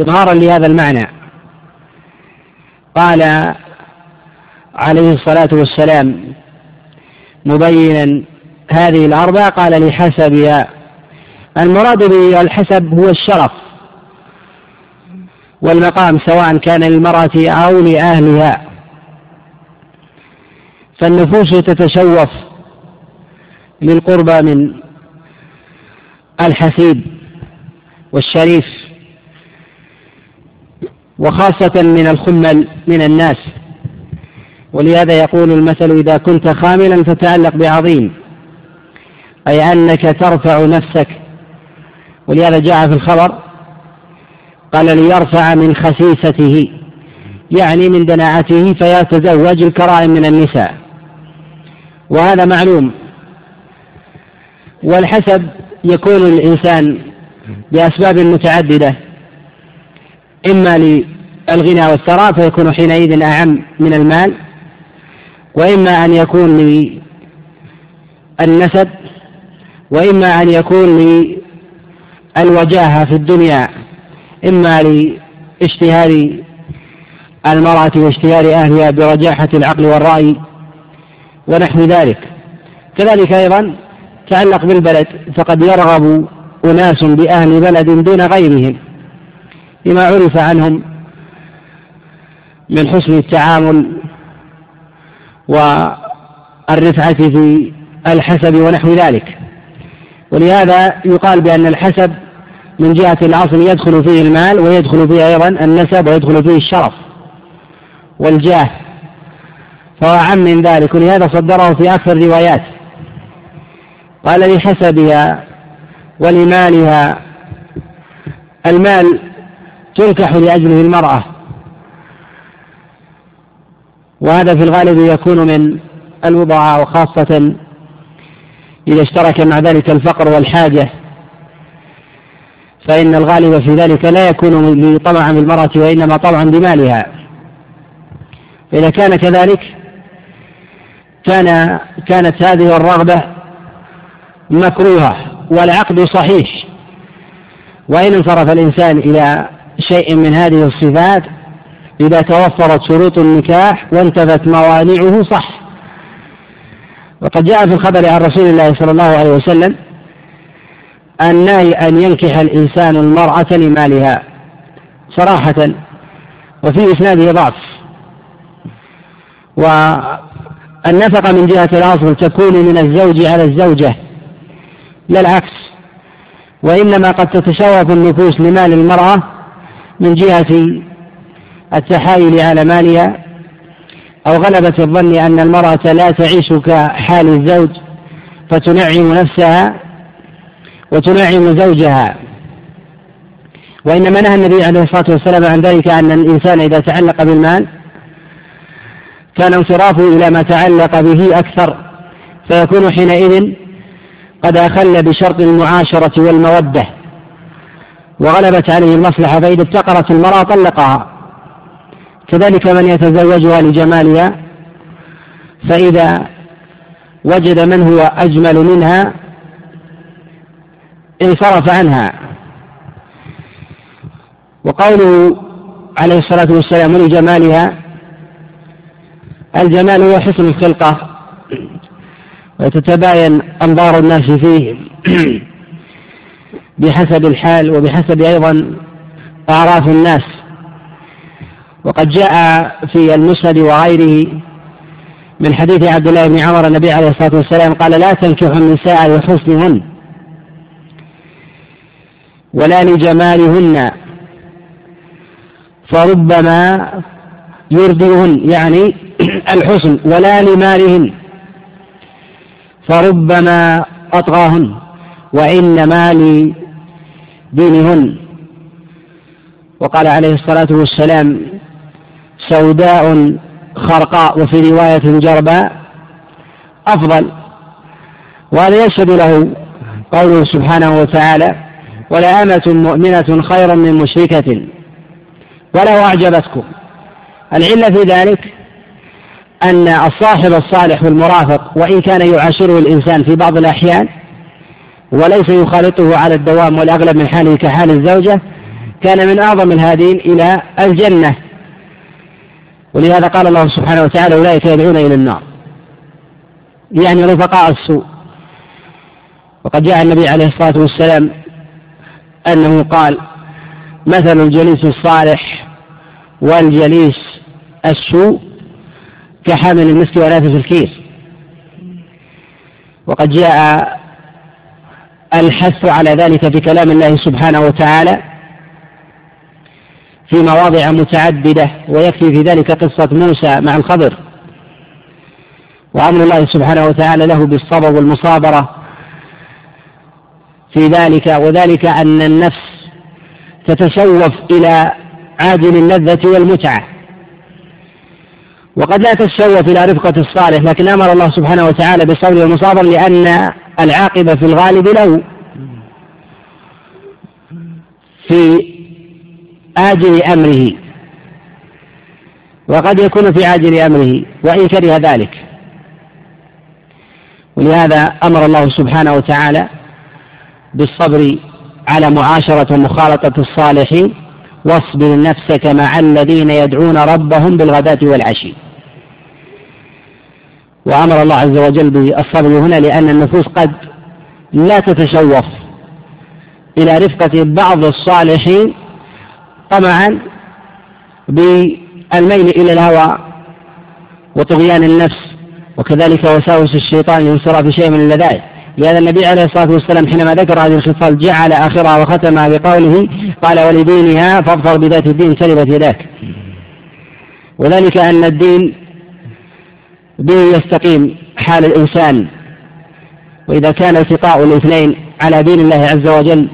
إظهارا لهذا المعنى. قال عليه الصلاة والسلام مبينا هذه الأربع قال لحسبها المراد بالحسب هو الشرف والمقام سواء كان للمرأة أو لأهلها. فالنفوس تتشوف للقربى من الحسيب والشريف. وخاصة من الخمل من الناس. ولهذا يقول المثل إذا كنت خاملا فتعلق بعظيم أي أنك ترفع نفسك. ولهذا جاء في الخبر قال ليرفع من خسيسته يعني من دناعته فيتزوج الكرائم من النساء. وهذا معلوم. والحسب يكون الإنسان بأسباب متعددة إما للغنى والثراء فيكون حينئذ أعم من المال وإما أن يكون للنسب وإما أن يكون للوجاهة في الدنيا إما لاشتهار المرأة واشتهار أهلها برجاحة العقل والرأي ونحو ذلك. كذلك أيضا تعلق بالبلد فقد يرغب أناس بأهل بلد دون غيرهم. لما عرف عنهم من حسن التعامل والرفعة في الحسب ونحو ذلك. ولهذا يقال بأن الحسب من جهة الأصل يدخل فيه المال ويدخل فيه أيضا النسب ويدخل فيه الشرف والجاه فهو عم من ذلك. ولهذا صدره في أكثر الروايات قال لحسبها ولمالها المال تنكح لأجله المرأة؟ وهذا في الغالب يكون من الوضعاء وخاصة إذا اشترك مع ذلك الفقر والحاجة فإن الغالب في ذلك لا يكون طمعا بالمرأة وإنما طمعا بمالها. فإذا كان كذلك كان كانت هذه الرغبة مكروهة والعقد صحيح وإن انصرف الإنسان إلى شيء من هذه الصفات إذا توفرت شروط النكاح وانتفت موانعه صح. وقد جاء في الخبر عن رسول الله صلى الله عليه وسلم النهي أن ينكح الإنسان المرأة لمالها صراحة وفي إسناده ضعف. والنفقة من جهة الأصل تكون من الزوج على الزوجة لا العكس. وإنما قد تتشوف النفوس لمال المرأة من جهة التحايل على مالها أو غلبة الظن أن المرأة لا تعيش كحال الزوج فتنعم نفسها وتنعم زوجها. وإنما نهى النبي عليه الصلاة والسلام عن ذلك أن الإنسان إذا تعلق بالمال كان انصرافه إلى ما تعلق به أكثر فيكون حينئذ قد أخل بشرط المعاشرة والمودة. وغلبت عليه المصلحة فإذا افتقرت المرأة طلقها. كذلك من يتزوجها لجمالها فإذا وجد من هو أجمل منها انصرف عنها. وقوله عليه الصلاة والسلام لجمالها الجمال هو حسن الخلقة وتتباين أنظار الناس فيه. بحسب الحال وبحسب أيضا أعراف الناس. وقد جاء في المسند وغيره من حديث عبد الله بن عمر النبي عليه الصلاة والسلام قال لا تنكحوا النساء لحسنهن ولا لجمالهن فربما يرديهن يعني الحسن ولا لمالهن فربما أطغاهن وإنما لدينهن وقال عليه الصلاة والسلام سوداء خرقاء وفي رواية جرباء أفضل. وهذا يشهد له قوله سبحانه وتعالى ولأمة مؤمنة خير من مشركة. ولو أعجبتكم. العلة في ذلك أن الصاحب الصالح والمرافق وإن كان يعاشره الإنسان في بعض الأحيان وليس يخالطه على الدوام والأغلب من حاله كحال الزوجة كان من أعظم الهادين إلى الجنة. ولهذا قال الله سبحانه وتعالى أولئك يدعون إلى النار. يعني رفقاء السوء. وقد جاء النبي عليه الصلاة والسلام أنه قال مثل الجليس الصالح والجليس السوء كحامل المسك ونافس الكير وقد جاء الحث على ذلك في كلام الله سبحانه وتعالى في مواضع متعددة ويكفي في ذلك قصة موسى مع الخضر. وأمر الله سبحانه وتعالى له بالصبر والمصابرة في ذلك وذلك أن النفس تتشوف إلى عاجل اللذة والمتعة. وقد لا تتشوف إلى رفقة الصالح لكن أمر الله سبحانه وتعالى بالصبر والمصابر لأن العاقبة في الغالب له. في آجل أمره. وقد يكون في عاجل أمره وإن كره ذلك. ولهذا أمر الله سبحانه وتعالى بالصبر على معاشرة ومخالطة الصالحين واصبر نفسك مع الذين يدعون ربهم بالغداة والعشي. وأمر الله عز وجل بالصبر هنا لأن النفوس قد لا تتشوف إلى رفقة بعض الصالحين طمعا بالميل إلى الهوى وطغيان النفس وكذلك وساوس الشيطان لانصراف شيء من اللذائذ. لأن النبي عليه الصلاة والسلام حينما ذكر هذه الخصال جعل آخرها وختمها بقوله قال ولدينها فاظفر بذات الدين سلبت يداك. وذلك أن الدين به يستقيم حال الإنسان. وإذا كان التقاء الاثنين على دين الله عز وجل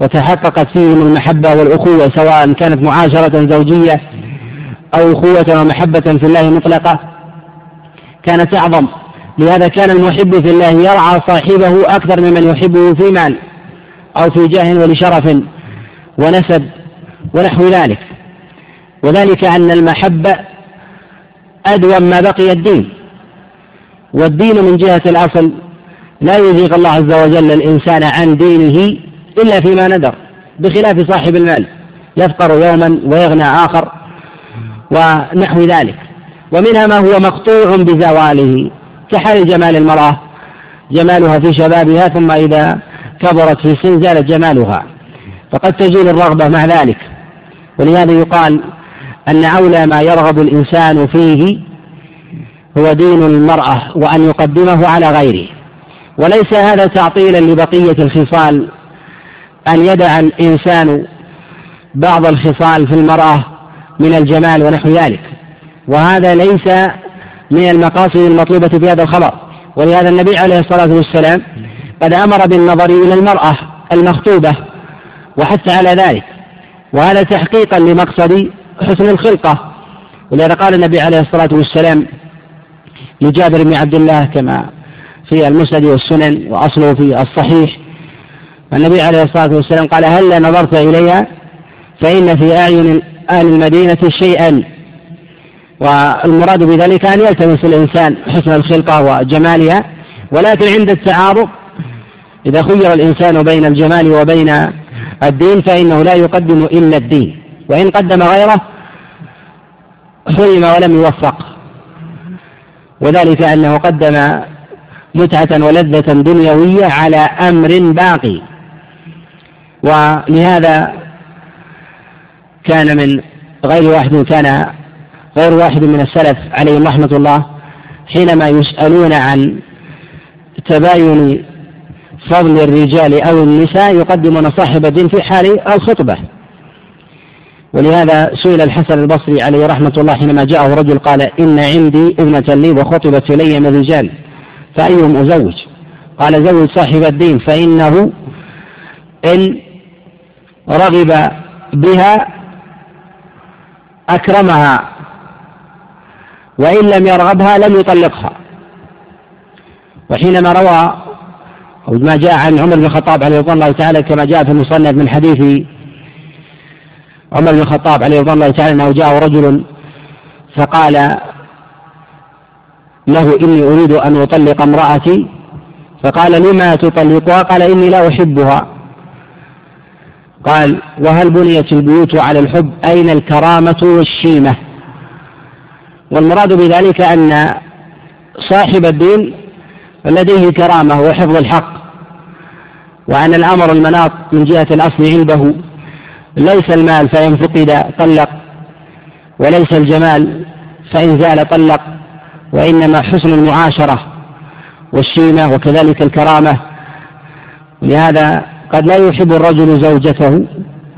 وتحققت فيهم المحبة والأخوة سواء كانت معاشرة زوجية أو أخوة ومحبة في الله مطلقة كانت أعظم. لهذا كان المحب في الله يرعى صاحبه أكثر ممن يحبه في مال أو في جاه ولشرف ونسب ونحو ذلك. وذلك أن المحبة أدوم ما بقي الدين. والدين من جهة الأصل لا يزيغ الله عز وجل الإنسان عن دينه إلا فيما ندر بخلاف صاحب المال. يفقر يوما ويغنى آخر ونحو ذلك. ومنها ما هو مقطوع بزواله كحال جمال المرأة. جمالها في شبابها ثم إذا كبرت في السن زالت جمالها. فقد تزول الرغبة مع ذلك. ولهذا يقال أن أولى ما يرغب الإنسان فيه هو دين المرأة وأن يقدمه على غيره. وليس هذا تعطيلا لبقية الخصال أن يدع الإنسان بعض الخصال في المرأة من الجمال ونحو ذلك. وهذا ليس من المقاصد المطلوبة في هذا الخبر. ولهذا النبي عليه الصلاة والسلام قد أمر بالنظر إلى المرأة المخطوبة وحث على ذلك. وهذا تحقيقا لمقصد حسن الخلقة. ولهذا قال النبي عليه الصلاة والسلام لجابر بن عبد الله كما في المسند والسنن وأصله في الصحيح. النبي عليه الصلاة والسلام قال هل نظرت إليها؟ فإن في أعين أهل المدينة شيئا. والمراد بذلك أن يلتمس الإنسان حسن الخلقة وجمالها ولكن عند التعارض إذا خير الإنسان بين الجمال وبين الدين فإنه لا يقدم إلا الدين. وإن قدم غيره حرم ولم يوفق. وذلك أنه قدم متعة ولذة دنيوية على أمر باقي. ولهذا كان من غير واحد كان غير واحد من السلف عليهم رحمة الله حينما يسألون عن تباين فضل الرجال أو النساء يقدمون صاحب الدين في حال الخطبة. ولهذا سئل الحسن البصري عليه رحمة الله حينما جاءه رجل قال إن عندي ابنة لي وخطبت إلي من الرجال فأيهم أزوج؟ قال زوج صاحب الدين فإنه إن رغب بها أكرمها وإن لم يرغبها لم يطلقها. وحينما روى ما جاء عن عمر بن الخطاب عليه رضوان الله تعالى كما جاء في المصنف من حديث عمر بن الخطاب عليه رضوان الله تعالى أنه جاء رجل فقال له إني أريد أن أطلق امرأتي فقال لما تطلقها؟ قال إني لا أحبها. قال وهل بنيت البيوت على الحب؟ أين الكرامة والشيمة؟ والمراد بذلك أن صاحب الدين لديه كرامة وحفظ الحق وأن الأمر المناط من جهة الأصل عنده. ليس المال فإن فقد طلق وليس الجمال فإن زال طلق وإنما حسن المعاشرة والشيمة وكذلك الكرامة. لهذا قد لا يحب الرجل زوجته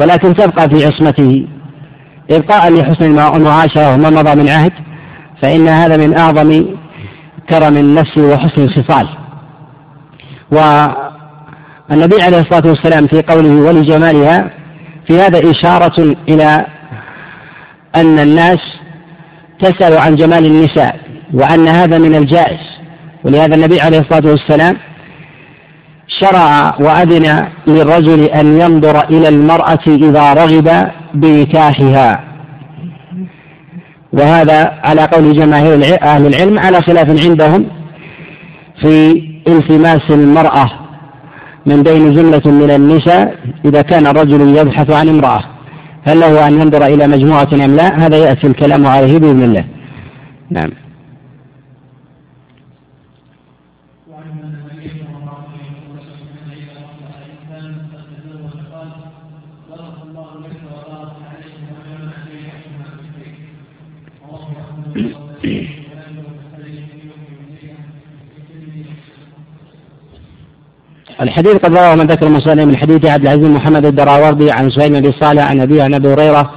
ولكن تبقى في عصمته. إبقاء لحسن المعاشرة وما مضى من عهد فإن هذا من أعظم كرم النفس وحسن الخصال. والنبي عليه الصلاة والسلام في قوله ولجمالها في هذا إشارة إلى أن الناس تسأل عن جمال النساء وأن هذا من الجائز. ولهذا النبي عليه الصلاة والسلام شرع وأذن للرجل أن ينظر إلى المرأة إذا رغب بنكاحها. وهذا على قول جماهير أهل العلم على خلاف عندهم في التماس المرأة. من بين جملة من النساء إذا كان الرجل يبحث عن امرأة. هل له أن ينظر إلى مجموعة أم لا؟ هذا يأتي الكلام عليه بإذن الله. نعم. الحديث قد رواه من ذكر المصنف من حديث عبد العزيز محمد الدراوردي عن سهيل بن صالح عن عن أبي هريرة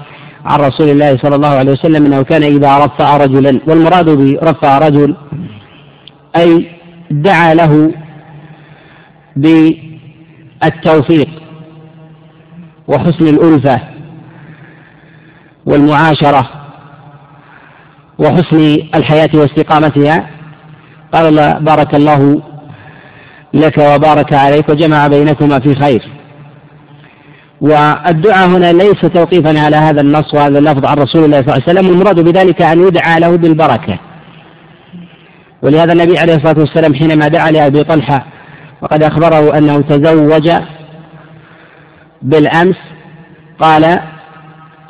عن رسول الله صلى الله عليه وسلم أنه كان إذا رفع رجلا والمراد برفع رجل أي دعا له بالتوفيق وحسن الألفة والمعاشرة وحسن الحياة واستقامتها. قال بارك الله لك وبارك عليك وجمع بينكما في خير. والدعاء هنا ليس توقيفا على هذا النص وهذا اللفظ عن رسول الله صلى الله عليه وسلم والمراد بذلك أن يدعى له بالبركة. ولهذا النبي عليه الصلاة والسلام حينما دعا لأبي طلحة وقد أخبره أنه تزوج بالأمس قال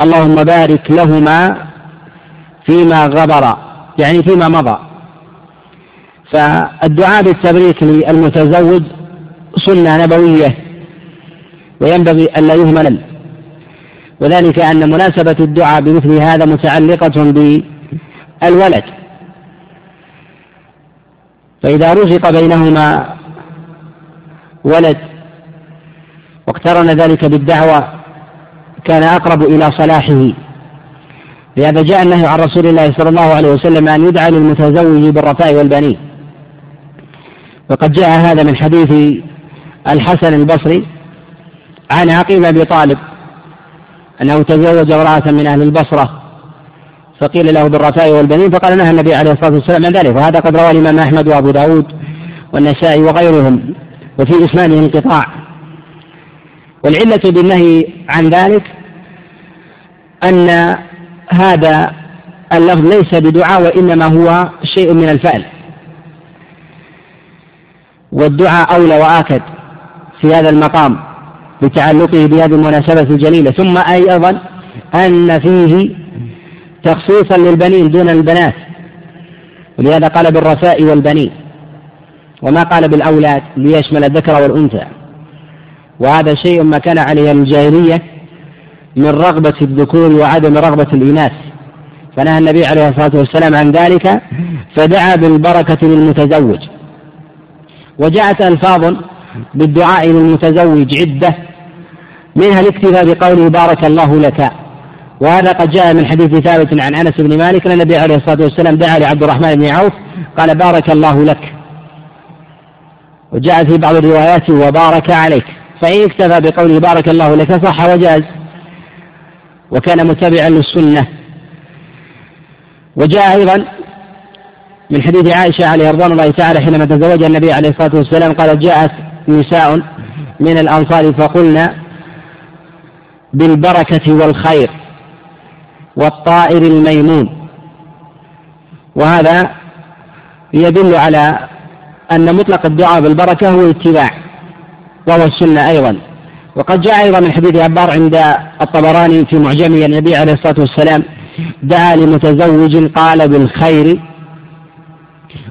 اللهم بارك لهما فيما غبر. يعني فيما مضى. فالدعاء بالتبريك للمتزوج سنة نبوية وينبغي ألا يهمل. وذلك أن مناسبة الدعاء بمثل هذا متعلقة بالولد. فإذا رزق بينهما ولد واقترن ذلك بالدعوة كان أقرب إلى صلاحه. لهذا جاء النهي عن رسول الله صلى الله عليه وسلم أن يدعى للمتزوج بالرفاء والبنين. وقد جاء هذا من حديث الحسن البصري عن عقيل أبي طالب أنه تزوج امرأة من أهل البصرة فقيل له بالرفاء والبنين فقال نهى النبي عليه الصلاة والسلام عن ذلك وهذا قد رواه الإمام أحمد وأبو داود والنسائي وغيرهم وفي إسناده انقطاع. والعلة بالنهي عن ذلك أن هذا اللفظ ليس بدعاء وإنما هو شيء من الفعل. والدعاء أولى وآكد في هذا المقام بتعلقه بهذه المناسبة الجليلة. ثم أيضا أن فيه تخصيصا للبنين دون البنات ولهذا قال بالرفاء والبنين وما قال بالأولاد ليشمل الذكر والأنثى. وهذا شيء ما كان عليه الجاهلية من رغبة الذكور وعدم رغبة الإناث. فنهى النبي عليه الصلاة والسلام عن ذلك فدعا بالبركة للمتزوج. وجاءت ألفاظ بالدعاء للمتزوج عدة منها الاكتفاء بقوله بارك الله لك. وهذا قد جاء من حديث ثابت عن أنس بن مالك أن النبي عليه الصلاة والسلام دعا لعبد الرحمن بن عوف قال بارك الله لك. وجاء في بعض الروايات وبارك عليك. فإن اكتفى بقوله بارك الله لك صح وجاز. وكان متبعا للسنة. وجاء أيضا من حديث عائشة عليه رضوان الله تعالى حينما تزوج النبي عليه الصلاة والسلام قالت جاءت نساء من الأنصار فقلنا بالبركة والخير والطائر الميمون. وهذا يدل على أن مطلق الدعاء بالبركة هو اتباع وهو السنة أيضا. وقد جاء أيضا من حديث عبار عند الطبراني في معجمه النبي عليه الصلاة والسلام دعا لمتزوج قال بالخير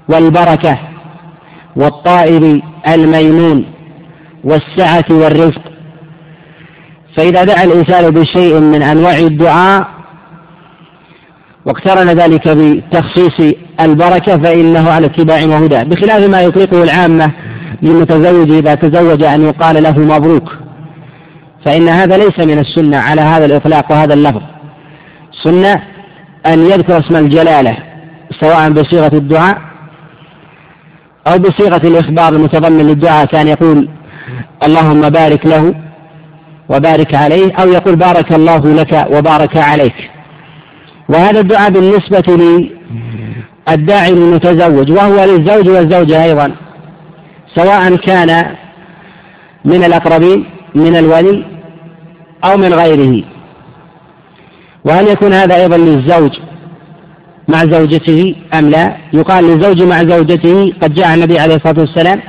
والبركة والطائر الميمون والسعة والرزق. فإذا دعا الإنسان بشيء من أنواع الدعاء واقترن ذلك بتخصيص البركة فإنه على اتباع وهدى بخلاف ما يطلقه العامة للمتزوج إذا تزوج أن يقال له مبروك. فإن هذا ليس من السنة على هذا الإطلاق وهذا اللفظ. سنة أن يذكر اسم الجلالة سواء بصيغة الدعاء أو بصيغة الإخبار المتضمن للدعاء كان يقول اللهم بارك له وبارك عليه أو يقول بارك الله لك وبارك عليك. وهذا الدعاء بالنسبة للداعي المتزوج وهو للزوج والزوجة أيضا سواء كان من الأقربين من الولي أو من غيره. وهل يكون هذا أيضا للزوج مع زوجته أم لا؟ يقال للزوج مع زوجته قد جاء النبي عليه الصلاة والسلام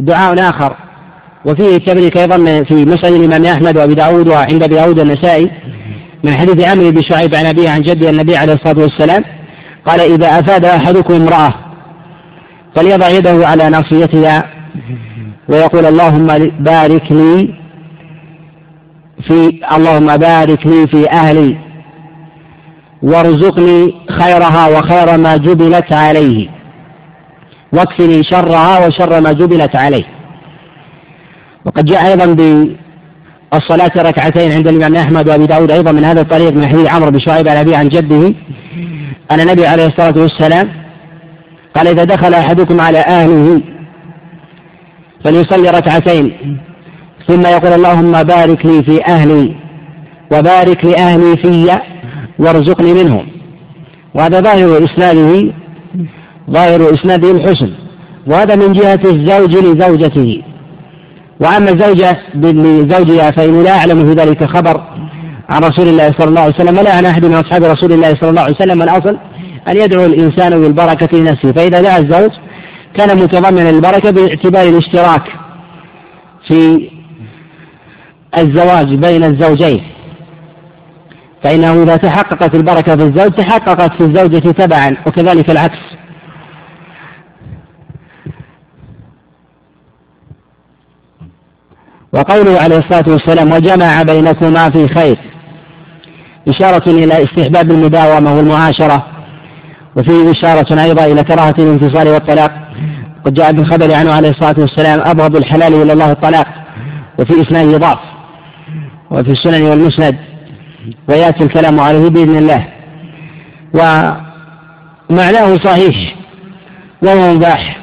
دعاء آخر. وفيه التبريك أيضا في مسند الإمام أحمد وأبي داود وعند أبي داود النسائي من حديث عمرو بن شعيب عن أبيه عن جده النبي عليه الصلاة والسلام قال إذا أفاد أحدكم امرأة فليضع يده على ناصيتها ويقول اللهم بارك لي في اللهم بارك لي في أهلي وارزقني خيرها وخير ما جبلت عليه. واكفني شرها وشر ما جبلت عليه. وقد جاء أيضا بالصلاة ركعتين عند الإمام أحمد وأبي داود أيضا من هذا الطريق من حديث عمرو بن شعيب عن أبيه عن جده أن النبي عليه الصلاة والسلام قال إذا دخل أحدكم على أهله فليصلي ركعتين ثم يقول اللهم بارك لي في أهلي وبارك لأهلي في وارزقني منهم. وهذا ظاهر إسناده ظاهر إسناده الحسن. وهذا من جهة الزوج لزوجته. وأما الزوجة لزوجها فإني لا أعلم في ذلك خبر عن رسول الله صلى الله عليه وسلم ولا عن أحد من أصحاب رسول الله صلى الله عليه وسلم الأصل أن يدعو الإنسان بالبركة لنفسه. فإذا دعا الزوج كان متضمنا البركة باعتبار الاشتراك في الزواج بين الزوجين. فإنه إذا تحققت البركة في الزوج تحققت في الزوجة تبعا وكذلك العكس. وقوله عليه الصلاة والسلام وجمع بينكما في خير. إشارة إلى استحباب المداومة والمعاشرة وفيه إشارة أيضا إلى كراهة الانفصال والطلاق. قد جاء بالخبر عنه عليه الصلاة والسلام أبغض الحلال إلى الله الطلاق. وفي إسناده ضعف وفي السنن والمسند. ويأتي الكلام عليه بإذن الله. ومعناه صحيح وهو مباح.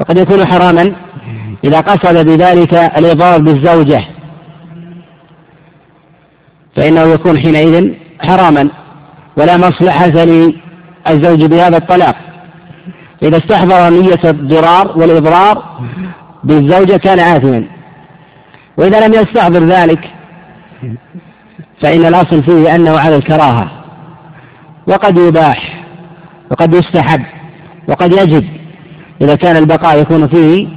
وقد يكون حراما إذا قصد بذلك الإضرار بالزوجة. فإنه يكون حينئذ حراما ولا مصلحة للزوج بهذا الطلاق. إذا استحضر نية الضرار والإضرار بالزوجة كان آثما وإذا لم يستحضر ذلك فإن الأصل فيه أنه على الكراهة. وقد يباح وقد يستحب وقد يجب إذا كان البقاء يكون فيه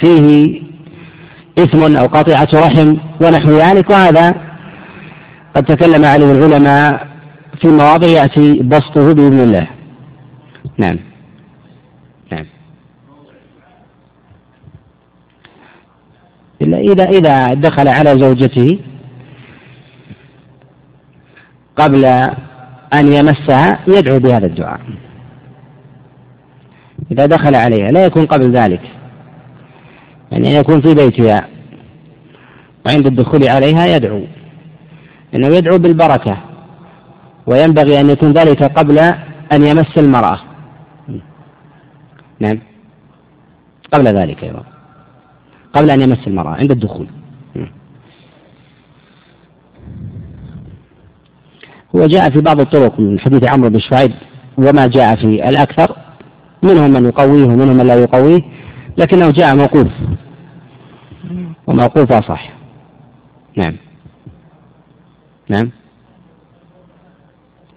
فيه إثم أو قطيعة رحم ونحو ذلك. وهذا قد تكلم عليه العلماء في مواضع يأتي بسطه بإذن الله. نعم. نعم. إلا إذا إذا دخل على زوجته قبل أن يمسها يدعو بهذا الدعاء. إذا دخل عليها لا يكون قبل ذلك. يعني أن يكون في بيتها. وعند الدخول عليها يدعو. إنه يدعو بالبركة. وينبغي أن يكون ذلك قبل أن يمس المرأة. نعم. قبل ذلك أيضا قبل أن يمس المرأة عند الدخول. هو جاء في بعض الطرق من حديث عمرو بن شعيب وما جاء في الأكثر. منهم من يقويه ومنهم من لا يقويه لكنه جاء موقوف. وموقوف أصح نعم. نعم.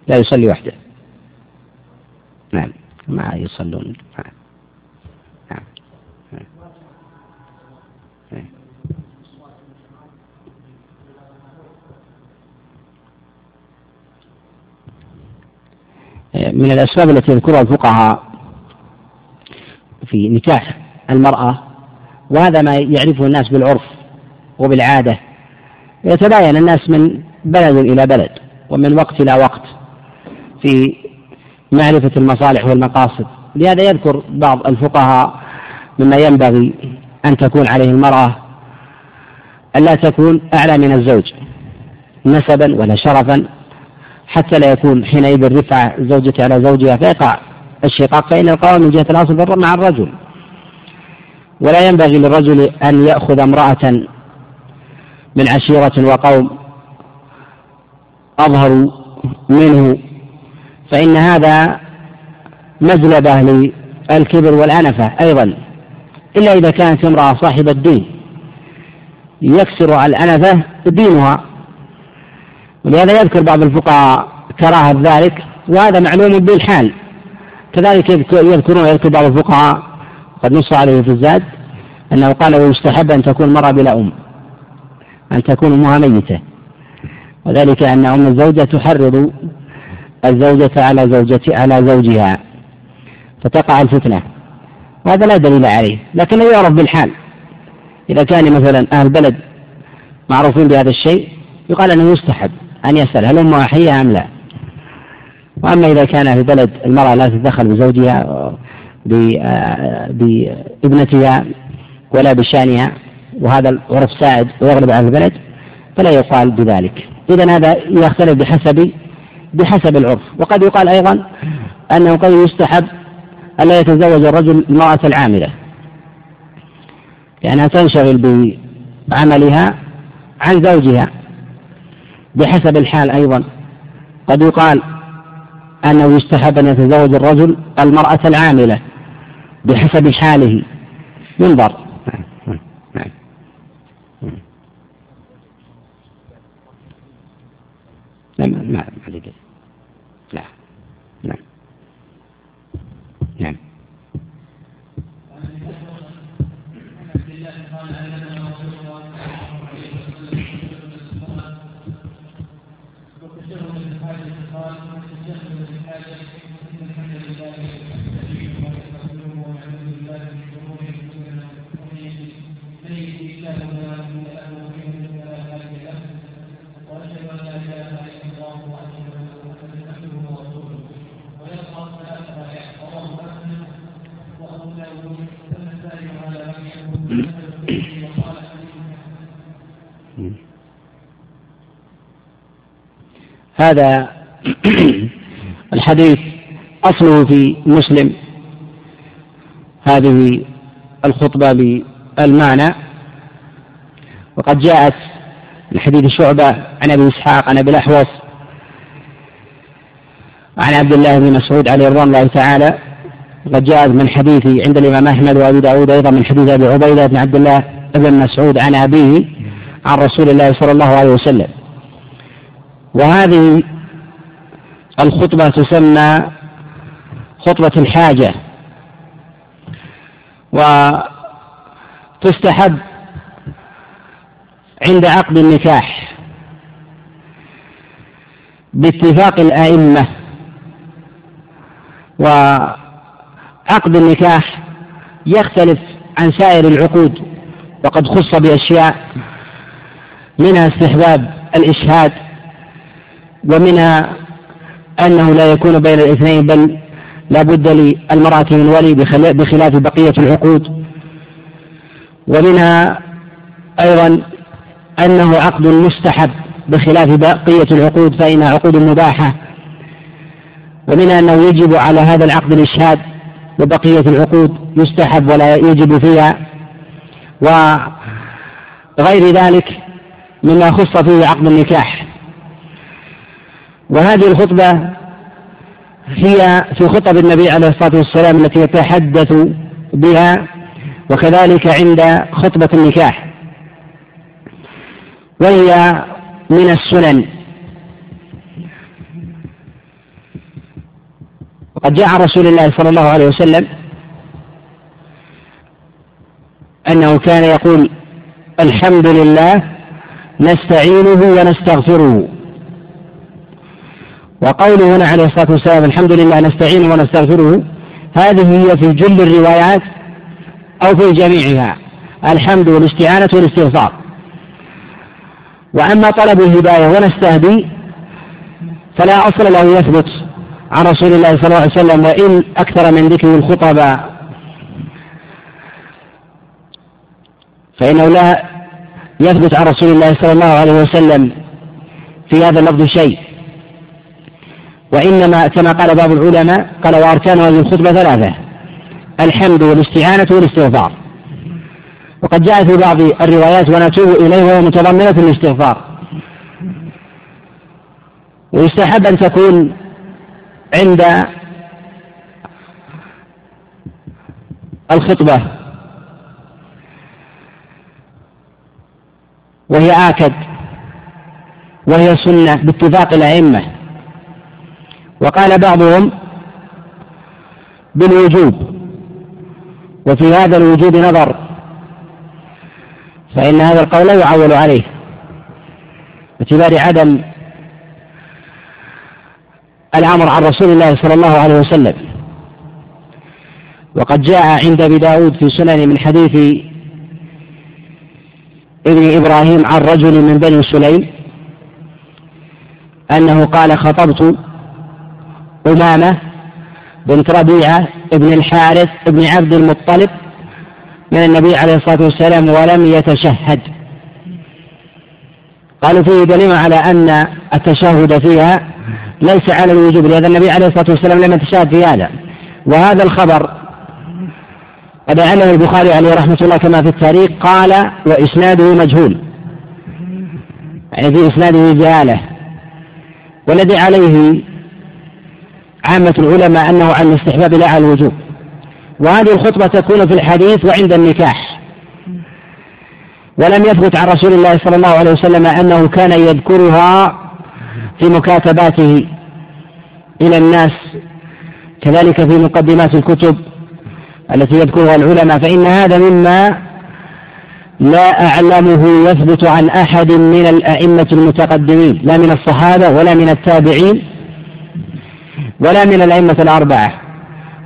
لا يصلي وحده. نعم. ما يصلون. نعم. من الأسباب التي يذكرها الفقهاء في نكاح المرأة وهذا ما يعرفه الناس بالعرف وبالعادة. يتباين الناس من بلد إلى بلد ومن وقت إلى وقت في معرفة المصالح والمقاصد. لهذا يذكر بعض الفقهاء مما ينبغي أن تكون عليه المرأة ألا تكون أعلى من الزوج نسبا ولا شرفا. حتى لا يكون حينئذ رفع زوجته على زوجها فيقع الشقاق فإن القوام من جهة الأصل مع الرجل. ولا ينبغي للرجل أن يأخذ امرأة من عشيرة وقوم أظهروا منه فإن هذا مجلبة للكبر والأنفة أيضا. إلا إذا كانت امرأة صاحبة دين يكسر على الأنفة دينها. ولهذا يذكر بعض الفقهاء كراهة ذلك وهذا معلوم بالحال. كذلك يذكرون يذكر بعض الفقهاء قد نص عليه في الزاد أنه قال ويستحب أن تكون المرأة بلا أم أن تكون أمها ميتة. وذلك أن أم الزوجة تحرض الزوجة على زوجة على زوجها فتقع الفتنة. وهذا لا دليل عليه لكنه يعرف بالحال. إذا كان مثلا أهل بلد معروفين بهذا الشيء يقال أنه يستحب. أن يسأل هل أمها حية أم لا. وأما إذا كان في بلد المرأة لا تتدخل بزوجها بابنتها ولا بشانها وهذا العرف سائد ويغلب على البلد فلا يقال بذلك. إذا هذا يختلف بحسب بحسب العرف. وقد يقال أيضا أنه قد يستحب ألا يتزوج الرجل المرأة العاملة. لأنها تنشغل بعملها عن زوجها. بحسب الحال أيضا قد يقال أنه يستحب أن يتزوج الرجل المرأة العاملة بحسب حاله ينظر نعم نعم نعم هذا الحديث أصله في مسلم. هذه الخطبة بالمعنى. وقد جاءت من حديث شعبة عن أبي إسحاق عن أبي الأحوص عن عبد الله بن مسعود عليه رضوان الله تعالى وقد جاءت من حديث عند الإمام أحمد وأبي داود أيضا من حديث أبي عبيدة بن عبد الله بن مسعود عن أبيه عن رسول الله صلى الله عليه وسلم. وهذه الخطبة تسمى خطبة الحاجة. وتستحب عند عقد النكاح باتفاق الأئمة. وعقد النكاح يختلف عن سائر العقود وقد خص بأشياء منها استحباب الإشهاد ومنها أنه لا يكون بين الاثنين بل لا بد للمرأة من ولي بخلاف بقية العقود. ومنها أيضا أنه عقد مستحب بخلاف بقية العقود فإنها عقود مباحة. ومنها أنه يجب على هذا العقد الإشهاد وبقية العقود يستحب ولا يجب فيها. وغير ذلك مما خص فيه عقد النكاح. وهذه الخطبة هي في خطب النبي عليه الصلاة والسلام التي يتحدث بها وكذلك عند خطبة النكاح. وهي من السنن. وقد جاء رسول الله صلى الله عليه وسلم أنه كان يقول الحمد لله نستعينه ونستغفره. وقوله هنا عليه الصلاة والسلام الحمد لله نستعين ونستغفره هذه هي في جل الروايات أو في جميعها. الحمد والاستعانة والاستغفار. وأما طلب الهداية ونستهدي فلا أصل له يثبت. عن رسول الله صلى الله عليه وسلم وإن أكثر من ذكر الخطب فإنه لا يثبت عن رسول الله صلى الله عليه وسلم في هذا اللفظ شيء. وإنما كما قال بعض العلماء قال وأركان هذه الخطبة ثلاثة الحمد والاستعانة والاستغفار. وقد جاء في بعض الروايات ونتوب إليه وهو متضمنة الاستغفار ويستحب أن تكون عند الخطبة وهي آكد وهي سنة باتفاق الأئمة. وقال بعضهم بالوجوب وفي هذا الوجوب نظر فإن هذا القول لا يعول عليه باعتبار عدم الأمر عن رسول الله صلى الله عليه وسلم. وقد جاء عند أبي داود في سنن من حديث ابن إبراهيم عن رجل من بني سليم أنه قال خطبت أمامة بنت ربيعة ابن الحارث ابن عبد المطلب من النبي عليه الصلاة والسلام ولم يتشهد. قالوا فيه دليل على أن التشهد فيها ليس على الوجوب لهذا النبي عليه الصلاة والسلام لم يتشاهد في هذا. وهذا الخبر قد أعلم البخاري عليه رحمة الله كما في التاريخ قال وإسناده مجهول. يعني في إسناده جهالة. والذي عليه عامة العلماء أنه عن الاستحباب لا على الوجوب. وهذه الخطبة تكون في الحديث وعند النكاح. ولم يثبت عن رسول الله صلى الله عليه وسلم أنه كان يذكرها في مكاتباته إلى الناس كذلك في مقدمات الكتب التي يذكرها العلماء فإن هذا مما لا أعلمه يثبت عن أحد من الأئمة المتقدمين لا من الصحابة ولا من التابعين ولا من الأئمة الأربعة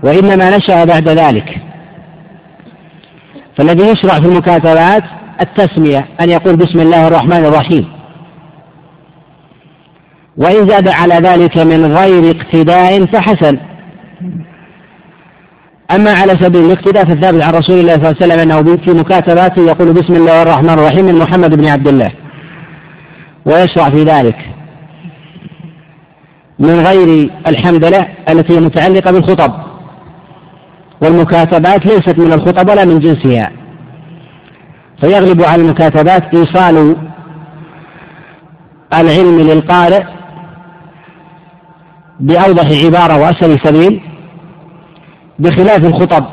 وإنما نشأ بعد ذلك. فالذي يشرع في المكاتبات التسمية أن يقول بسم الله الرحمن الرحيم. وإن زاد على ذلك من غير اقتداء فحسن. أما على سبيل الاقتداء فالثابت عن رسول الله صلى الله عليه وسلم أنه في مكاتباته يقول بسم الله الرحمن الرحيم من محمد بن عبد الله. ويشرع في ذلك. من غير الحمدلة التي متعلقة بالخطب. والمكاتبات ليست من الخطب ولا من جنسها. فيغلب على المكاتبات إيصال العلم للقارئ بأوضح عبارة وأسهل سبيل بخلاف الخطب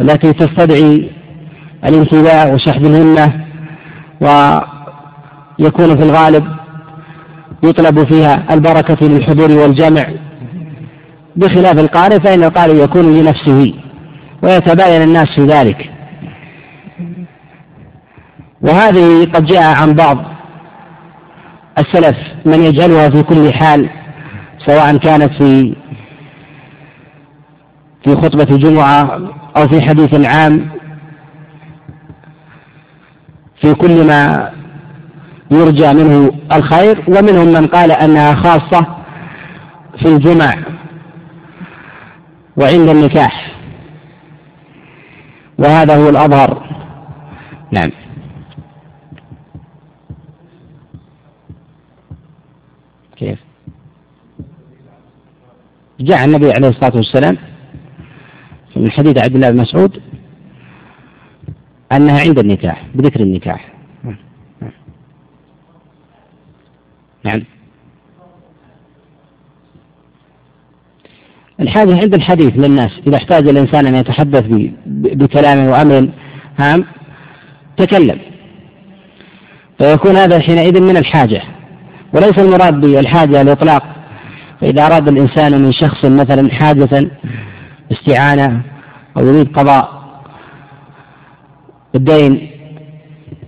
التي تستدعي الانتباه وشحذ الهمة ويكون في الغالب يطلب فيها البركة للحضور والجمع بخلاف القارئ فإن القارئ يكون لنفسه ويتباين الناس في ذلك. وهذه قد جاء عن بعض السلف من يجعلها في كل حال سواء كانت في في خطبة جمعة أو في حديث عام في كل ما يرجى منه الخير ومنهم من قال أنها خاصة في الجمع وعند النكاح. وهذا هو الأظهر. نعم كيف جاء النبي عليه الصلاة والسلام من حديث عبد الله بن مسعود أنها عند النكاح بذكر النكاح. نعم. الحاجة عند الحديث للناس إذا احتاج الإنسان أن يتحدث بكلام وأمر هام تكلم. فيكون هذا حينئذ من الحاجة. وليس المراد بالحاجة الإطلاق فإذا أراد الإنسان من شخص مثلا حاجة استعانة أو يريد قضاء الدين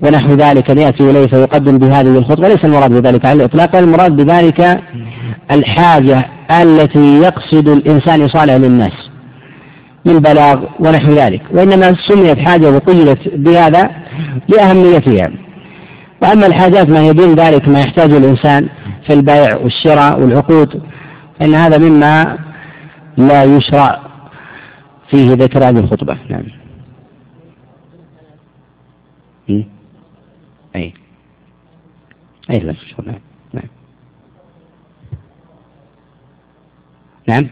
ونحو ذلك أن يأتي إليه فيقدم بهذه الخطبة. ليس المراد بذلك على الإطلاق المراد بذلك الحاجة التي يقصد الإنسان إيصالها للناس من بلاغ ونحو ذلك. وإنما سميت حاجة وقيلت بهذا لأهميتها. وأما الحاجات ما هي دون ذلك ما يحتاج الإنسان في البيع والشراء والعقود. فإن هذا مما لا يشرع فيه ذكر هذه الخطبة. نعم. أي. أي لا نعم. نعم. نعم.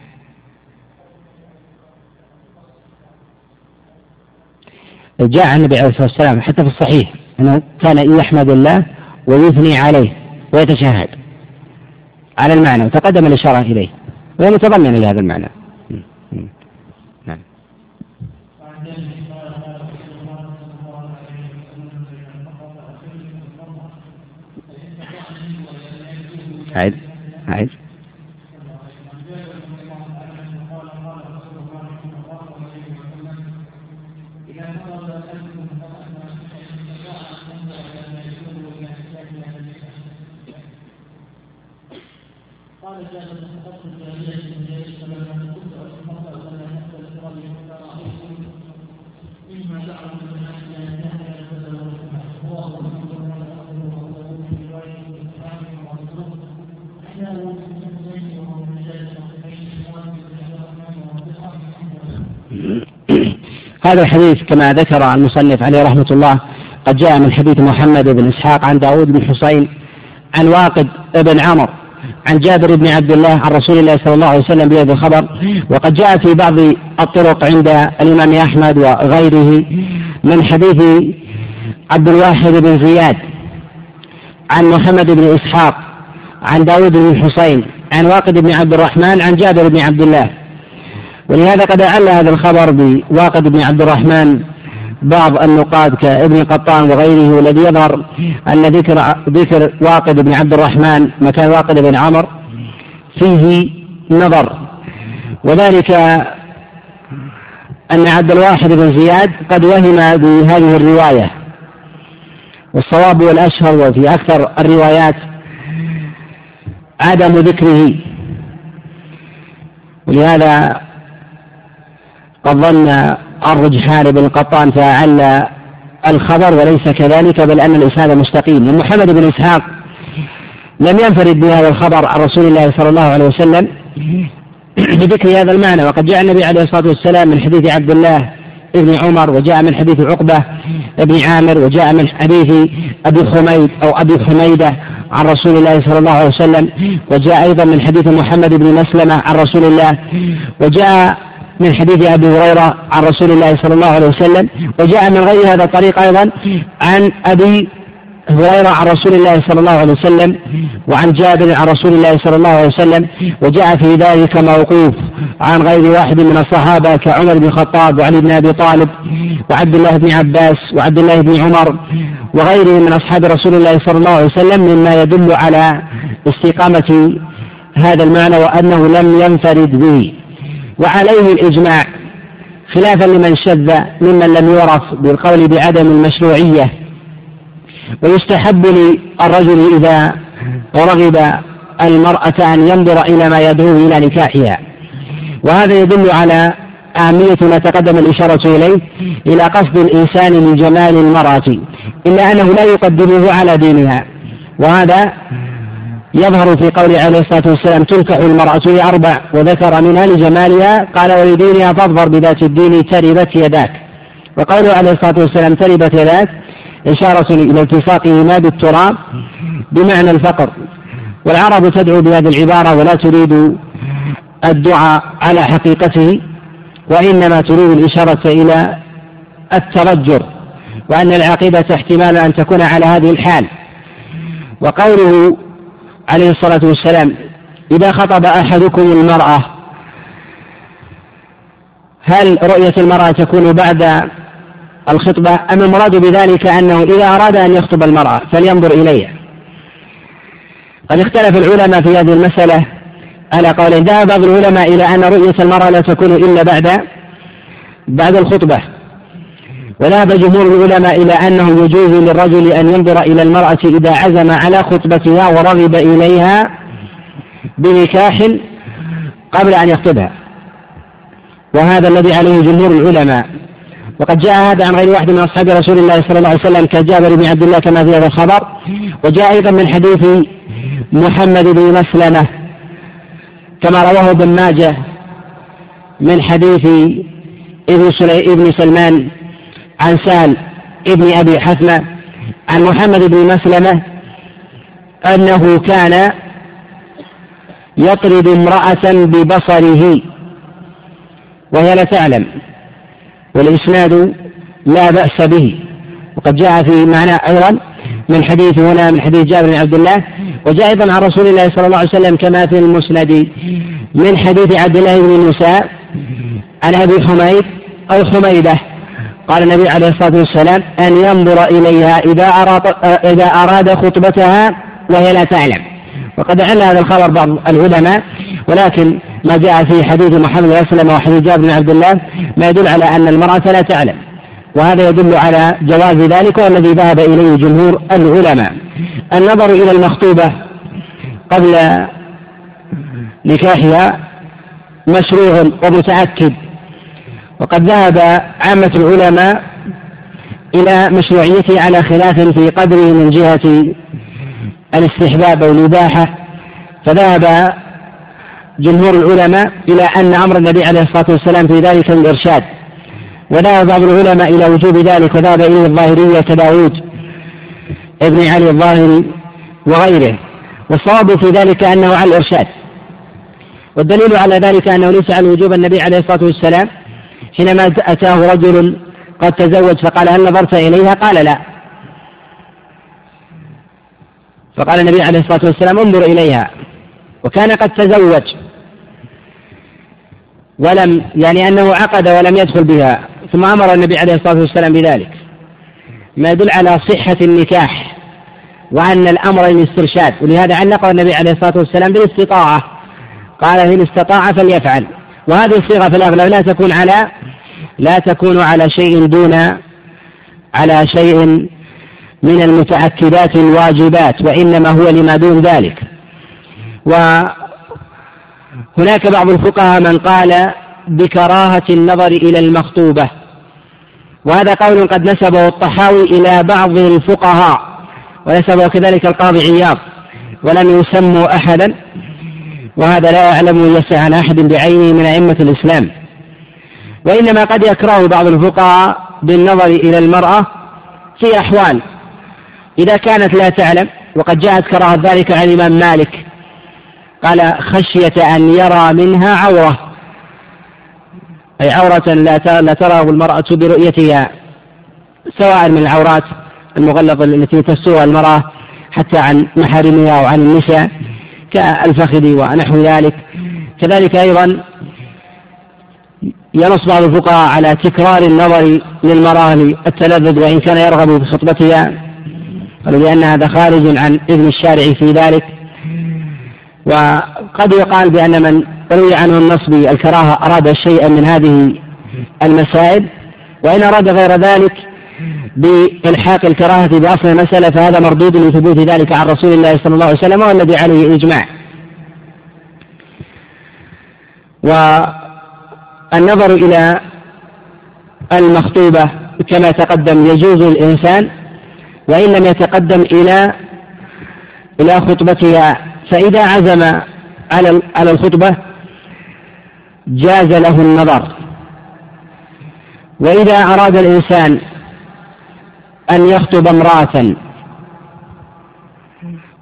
جاء عن النبي عليه الصلاة والسلام حتى في الصحيح أنه كان يحمد الله ويثني عليه ويتشهد. على المعنى وتقدم الإشارة إليه. وهي متضمنة لهذا المعنى. نعم. عيد عيد. هذا الحديث كما ذكر المصنف عليه رحمة الله قد جاء من حديث محمد بن إسحاق عن داود بن حسين عن واقد بن عمر. عن جابر بن عبد الله عن رسول الله صلى الله عليه وسلم بهذا الخبر. وقد جاء في بعض الطرق عند الإمام أحمد وغيره من حديث عبد الواحد بن زياد عن محمد بن إسحاق عن داود بن الحسين عن واقد بن عبد الرحمن عن جابر بن عبد الله. ولهذا قد أعل هذا الخبر بواقد بن عبد الرحمن بعض النقاد كابن قطان وغيره والذي يظهر أن ذكر ذكر واقد بن عبد الرحمن مكان واقد بن عمر فيه نظر. وذلك أن عبد الواحد بن زياد قد وهم بهذه الرواية. والصواب والأشهر وفي أكثر الروايات عدم ذكره. ولهذا قد ظن الرجحان بن قطان فأعل الخبر وليس كذلك بل أن الإسناد مستقيم. ومحمد بن إسحاق لم ينفرد بهذا الخبر عن رسول الله صلى الله عليه وسلم بذكر هذا المعنى. وقد جاء النبي عليه الصلاة والسلام من حديث عبد الله ابن عمر وجاء من حديث عقبة بن عامر وجاء من حديث أبي حميد أو أبي حميدة عن رسول الله صلى الله عليه وسلم وجاء أيضا من حديث محمد بن مسلمة عن رسول الله وجاء من حديث أبي هريرة عن رسول الله صلى الله عليه وسلم وجاء من غير هذا الطريق أيضا عن أبي هريرة عن رسول الله صلى الله عليه وسلم وعن جابر عن رسول الله صلى الله عليه وسلم وجاء في ذلك موقوف عن غير واحد من الصحابة كعمر بن الخطاب وعلي بن أبي طالب وعبد الله بن عباس وعبد الله بن عمر وغيره من أصحاب رسول الله صلى الله عليه وسلم مما يدل على استقامة هذا المعنى وأنه لم ينفرد به. وعليه الإجماع خلافا لمن شذ ممن لم يعرف بالقول بعدم المشروعية. ويستحب للرجل إذا رغب المرأة أن ينظر إلى ما يدعو إلى نكاحها. وهذا يدل على أهمية ما تقدم الإشارة إليه إلى قصد الإنسان من جمال المرأة إلا أنه لا يقدمه على دينها. وهذا يظهر في قوله عليه الصلاة والسلام تنكح المرأة لأربع وذكر منها لجمالها قال ولدينها فاظفر بذات الدين تربت يداك. وقوله عليه الصلاة والسلام تربت يداك إشارة إلى التصاقهما بالتراب بمعنى الفقر. والعرب تدعو بهذه العبارة ولا تريد الدعاء على حقيقته وإنما تريد الإشارة إلى الترجر وأن العاقبة احتمال أن تكون على هذه الحال. وقوله عليه الصلاة والسلام إذا خطب أحدكم المرأة هل رؤية المرأة تكون بعد الخطبة أم المراد بذلك أنه إذا أراد أن يخطب المرأة فلينظر إليها؟ قد اختلف العلماء في هذه المسألة على قول ذهب بعض العلماء إلى أن رؤية المرأة لا تكون إلا بعد بعد الخطبة. وذهب جمهور العلماء إلى أنه يجوز للرجل أن ينظر إلى المرأة إذا عزم على خطبتها ورغب إليها بنكاح قبل أن يخطبها. وهذا الذي عليه جمهور العلماء. وقد جاء هذا عن غير واحد من أصحاب رسول الله صلى الله عليه وسلم كجابر بن عبد الله كما في هذا الخبر. وجاء أيضا من حديث محمد بن مسلمة كما رواه ابن ماجه من حديث ابن, ابن سلمان عن سهل ابن أبي حثمة عن محمد بن مسلمة أنه كان يطرد امرأة ببصره وهي لا تعلم والإسناد لا بأس به. وقد جاء في معناه أيضا من حديث هنا من حديث جابر بن عبد الله وجاء أيضا عن رسول الله صلى الله عليه وسلم كما في المسند من حديث عبد الله بن موسى عن أبي حميد أو حميدة. قال النبي عليه الصلاة والسلام أن ينظر إليها إذا أراد, إذا أراد خطبتها وهي لا تعلم. وقد علّ هذا الخبر بعض العلماء ولكن ما جاء في حديث محمد صلى الله عليه وسلم وحديث جابر بن عبد الله ما يدل على أن المرأة لا تعلم. وهذا يدل على جواز ذلك والذي ذهب إليه جمهور العلماء. النظر إلى المخطوبة قبل نكاحها مشروع ومتأكد وقد ذهب عامة العلماء إلى مشروعيته على خلاف في قدره من جهة الاستحباب أو الإباحة فذهب جمهور العلماء إلى أن أمر النبي عليه الصلاة والسلام في ذلك الإرشاد. وذهب بعض العلماء إلى وجوب ذلك وذهب إليه الظاهرية كداود ابن علي الظاهري وغيره. والصواب في ذلك أنه على الإرشاد. والدليل على ذلك أنه ليس على وجوب النبي عليه الصلاة والسلام حينما أتاه رجل قد تزوج فقال هل نظرت إليها؟ قال لا. فقال النبي عليه الصلاة والسلام انظر إليها. وكان قد تزوج. ولم يعني أنه عقد ولم يدخل بها. ثم أمر النبي عليه الصلاة والسلام بذلك. ما يدل على صحة النكاح وأن الأمر الاسترشاد. ولهذا علقه النبي عليه الصلاة والسلام بالاستطاعة. قال إن استطاع فليفعل. وهذه الصيغة في الأغلب لا تكون على لا تكون على شيء دون على شيء من المتأكدات الواجبات وإنما هو لما دون ذلك. وهناك بعض الفقهاء من قال بكراهة النظر إلى المخطوبة. وهذا قول قد نسبه الطحاوي إلى بعض الفقهاء ونسبه كذلك القاضي عياض ولم يسموا أحدا. وهذا لا يعلم يسع عن أحد بعينه من أئمة الإسلام. وإنما قد يكره بعض الفقهاء بالنظر إلى المرأة في أحوال. إذا كانت لا تعلم وقد جاءت كراهة ذلك عن الإمام مالك قال خشية أن يرى منها عورة. أي عورة لا تراه المرأة برؤيتها سواء من العورات المغلظة التي تسترها المرأة حتى عن محارمها وعن النساء. كالفخذ ونحو ذلك. كذلك أيضا ينص بعض الفقهاء على تكرار النظر للمرأة للتلذذ وإن كان يرغب في خطبتها قالوا لأن هذا خارج عن إذن الشارع في ذلك. وقد يقال بأن من روي عنه النص بالكراهة أراد شيئا من هذه المسائل وإن أراد غير ذلك بإلحاق الكراهة بأصل المسألة فهذا مردود لثبوت ذلك عن رسول الله صلى الله عليه وسلم والذي عليه إجماع. والنظر إلى المخطوبة كما تقدم يجوز الإنسان وإن لم يتقدم إلى إلى خطبتها فإذا عزم على على الخطبة جاز له النظر. وإذا أراد الإنسان أن يخطب امرأة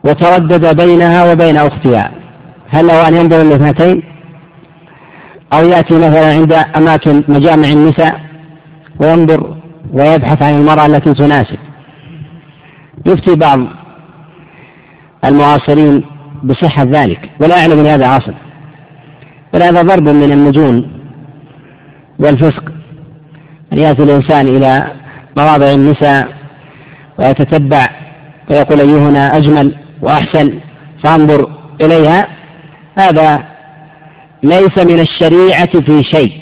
وتردد بينها وبين أختها. هل له أن ينظر الاثنتين أو يأتي مثلا عند أماكن مجامع النساء وينظر ويبحث عن المرأة التي تناسب. يفتي بعض المعاصرين بصحة ذلك ولا يعلم هذا عاصر. بل هذا ضرب من المجون والفسق. أن يأتي الإنسان إلى مواضع النساء ويتتبع ويقول أيهنا أجمل وأحسن فانظر إليها. هذا ليس من الشريعة في شيء.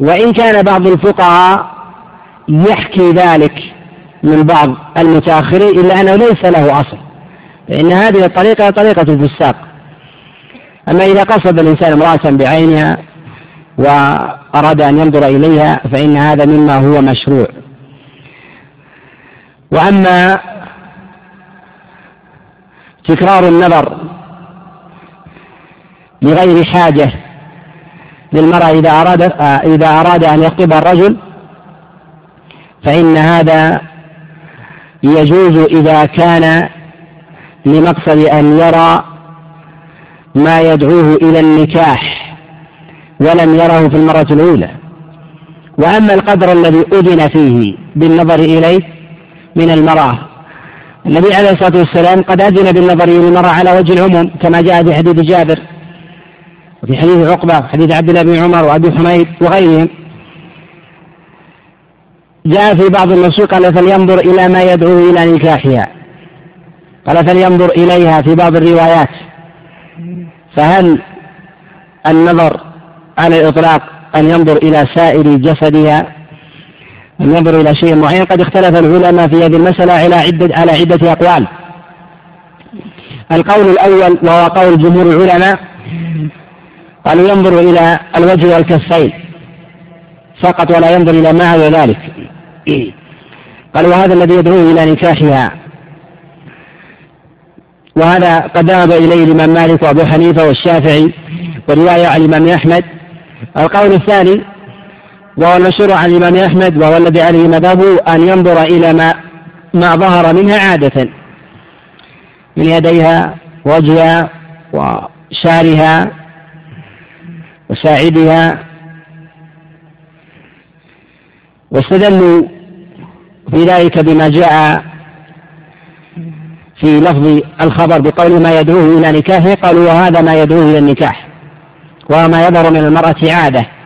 وإن كان بعض الفقهاء يحكي ذلك من بعض المتأخرين إلا أنه ليس له أصل فإن هذه الطريقة طريقة الفساق. أما إذا قصد الإنسان امرأة بعينها وأراد أن ينظر إليها فإن هذا مما هو مشروع. وأما تكرار النظر لغير حاجة للمرأة إذا أراد إذا أراد أن يخطب الرجل فإن هذا يجوز إذا كان لمقصد أن يرى ما يدعوه إلى النكاح ولم يره في المرة الأولى. وأما القدر الذي أذن فيه بالنظر إليه من المرأة. النبي عليه الصلاة والسلام قد أذن بالنظر إلى المرأة على وجه العموم كما جاء في حديث جابر وفي حديث عقبة وحديث عبد الله بن عمر وأبي حميد وغيرهم. جاء في بعض النصوص قال فلينظر إلى ما يدعو إلى نكاحها. قال فلينظر إليها في بعض الروايات. فهل النظر على الإطلاق أن ينظر إلى سائر جسدها؟ أن ينظر إلى شيء معين. قد اختلف العلماء في هذه المسألة على عدة على عدة أقوال. القول الأول وهو قول جمهور العلماء قالوا ينظر إلى الوجه والكفين فقط ولا ينظر إلى ما عدا ذلك. قال وهذا الذي يدعو إلى نكاحها. وهذا قد ذهب إليه الإمام مالك وأبو حنيفة والشافعي ورواية عن الإمام أحمد. القول الثاني وهو المشهور عن الإمام أحمد وهو الذي عليه مذهبه أن ينظر إلى ما ما ظهر منها عادة. من يديها وجهها وشعرها وساعدها. واستدلوا في ذلك بما جاء في لفظ الخبر بقول ما يدعوه إلى نكاحه. قالوا وهذا ما يدعوه إلى النكاح وهو ما يظهر من المرأة عادة.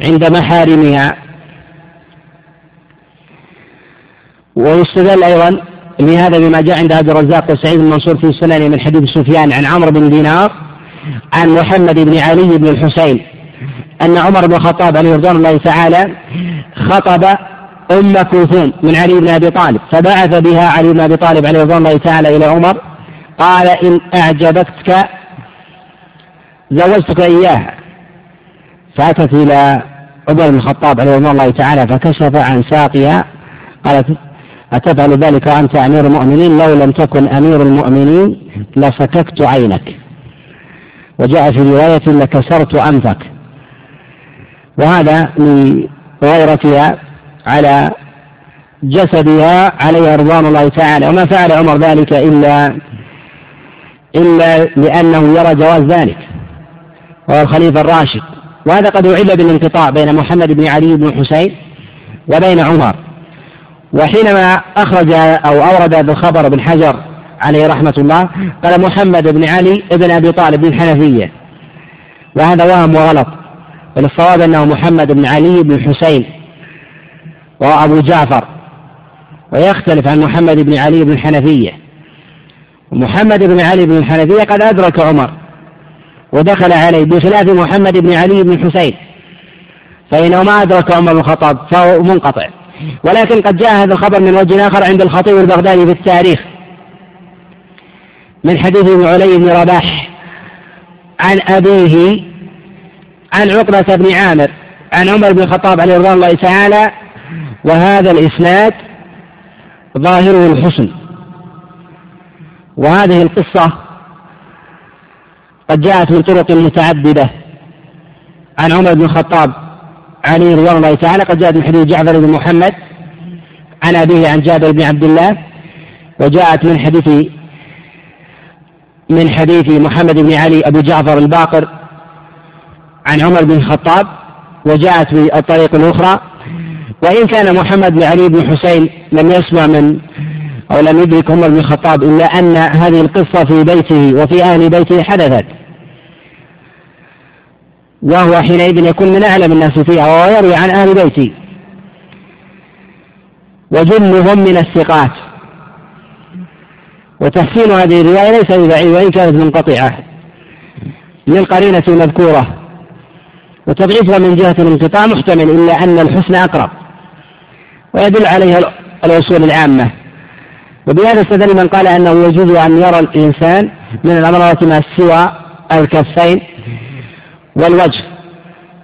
عند محارمها. ويستدل أيضا لهذا بما جاء عند عبد الرزاق وسعيد المنصور في سنن من حديث سفيان عن عمرو بن دينار عن محمد بن علي بن الحسين أن عمر بن الخطاب عليه رضوان الله تعالى خطب أم كلثوم من علي بن أبي طالب فبعث بها علي بن أبي طالب عليه رضوان الله تعالى إلى عمر قال إن أعجبتك زوجتك إياها. فأتت إلى عمر بن الخطاب عليه رضوان الله تعالى فكشف عن ساقها قالت أتفعل ذلك وأنت أمير المؤمنين؟ لو لم تكن أمير المؤمنين لسككت عينك. وجاء في رواية لكسرت أنفك. وهذا لغيرتها على جسدها عليها رضوان الله تعالى. وما فعل عمر ذلك إلا إلا لأنه يرى جواز ذلك. وهو الخليفة الراشد. وهذا قد أعل بالانقطاع بين محمد بن علي بن الحسين وبين عمر. وحينما أخرج أو أورد هذا الخبر ابن حجر عليه رحمة الله قال محمد بن علي بن أبي طالب بن الحنفية. وهذا وهم وغلط بل الصواب أنه محمد بن علي بن الحسين وهو أبو جعفر ويختلف عن محمد بن علي بن الحنفية. ومحمد بن علي بن الحنفية قد أدرك عمر. ودخل عليه بخلاف محمد بن علي بن الحسين فإنه ما أدرك عمر بن الخطاب فهو منقطع. ولكن قد جاء هذا الخبر من وجه آخر عند الخطيب البغدادي في التاريخ. من حديث ابن علي بن رباح عن أبيه عن عقبة بن عامر عن عمر بن الخطاب عليه رضوان الله تعالى. وهذا الإسناد ظاهره الحسن. وهذه القصة قد جاءت من طرق متعددة. عن عمر بن الخطاب عليه رضوان الله تعالى قد جاءت من حديث جعفر بن محمد عن أبيه عن جابر بن عبد الله وجاءت من حديث من حديث محمد بن علي أبو جعفر الباقر عن عمر بن الخطاب وجاءت في الطريق الأخرى وإن كان محمد بن علي بن حسين لم يسمع من أو لم يدرك عمر بن الخطاب إلا أن هذه القصة في بيته وفي أهل بيته حدثت. وهو حينئذ يكون من أعلم الناس فيها وهو يروي عن أهل بيته. وجلهم من الثقات. وتحسين هذه الرواية ليس ببعيد وإن كانت منقطعة. للقرينة المذكورة وتضعيفها من جهة الانقطاع محتمل إلا أن الحسن أقرب. ويدل عليها الأصول العامة. وبهذا استدل من قال أنه يجوز أن يرى الإنسان من العضلات ما سوى الكفين والوجه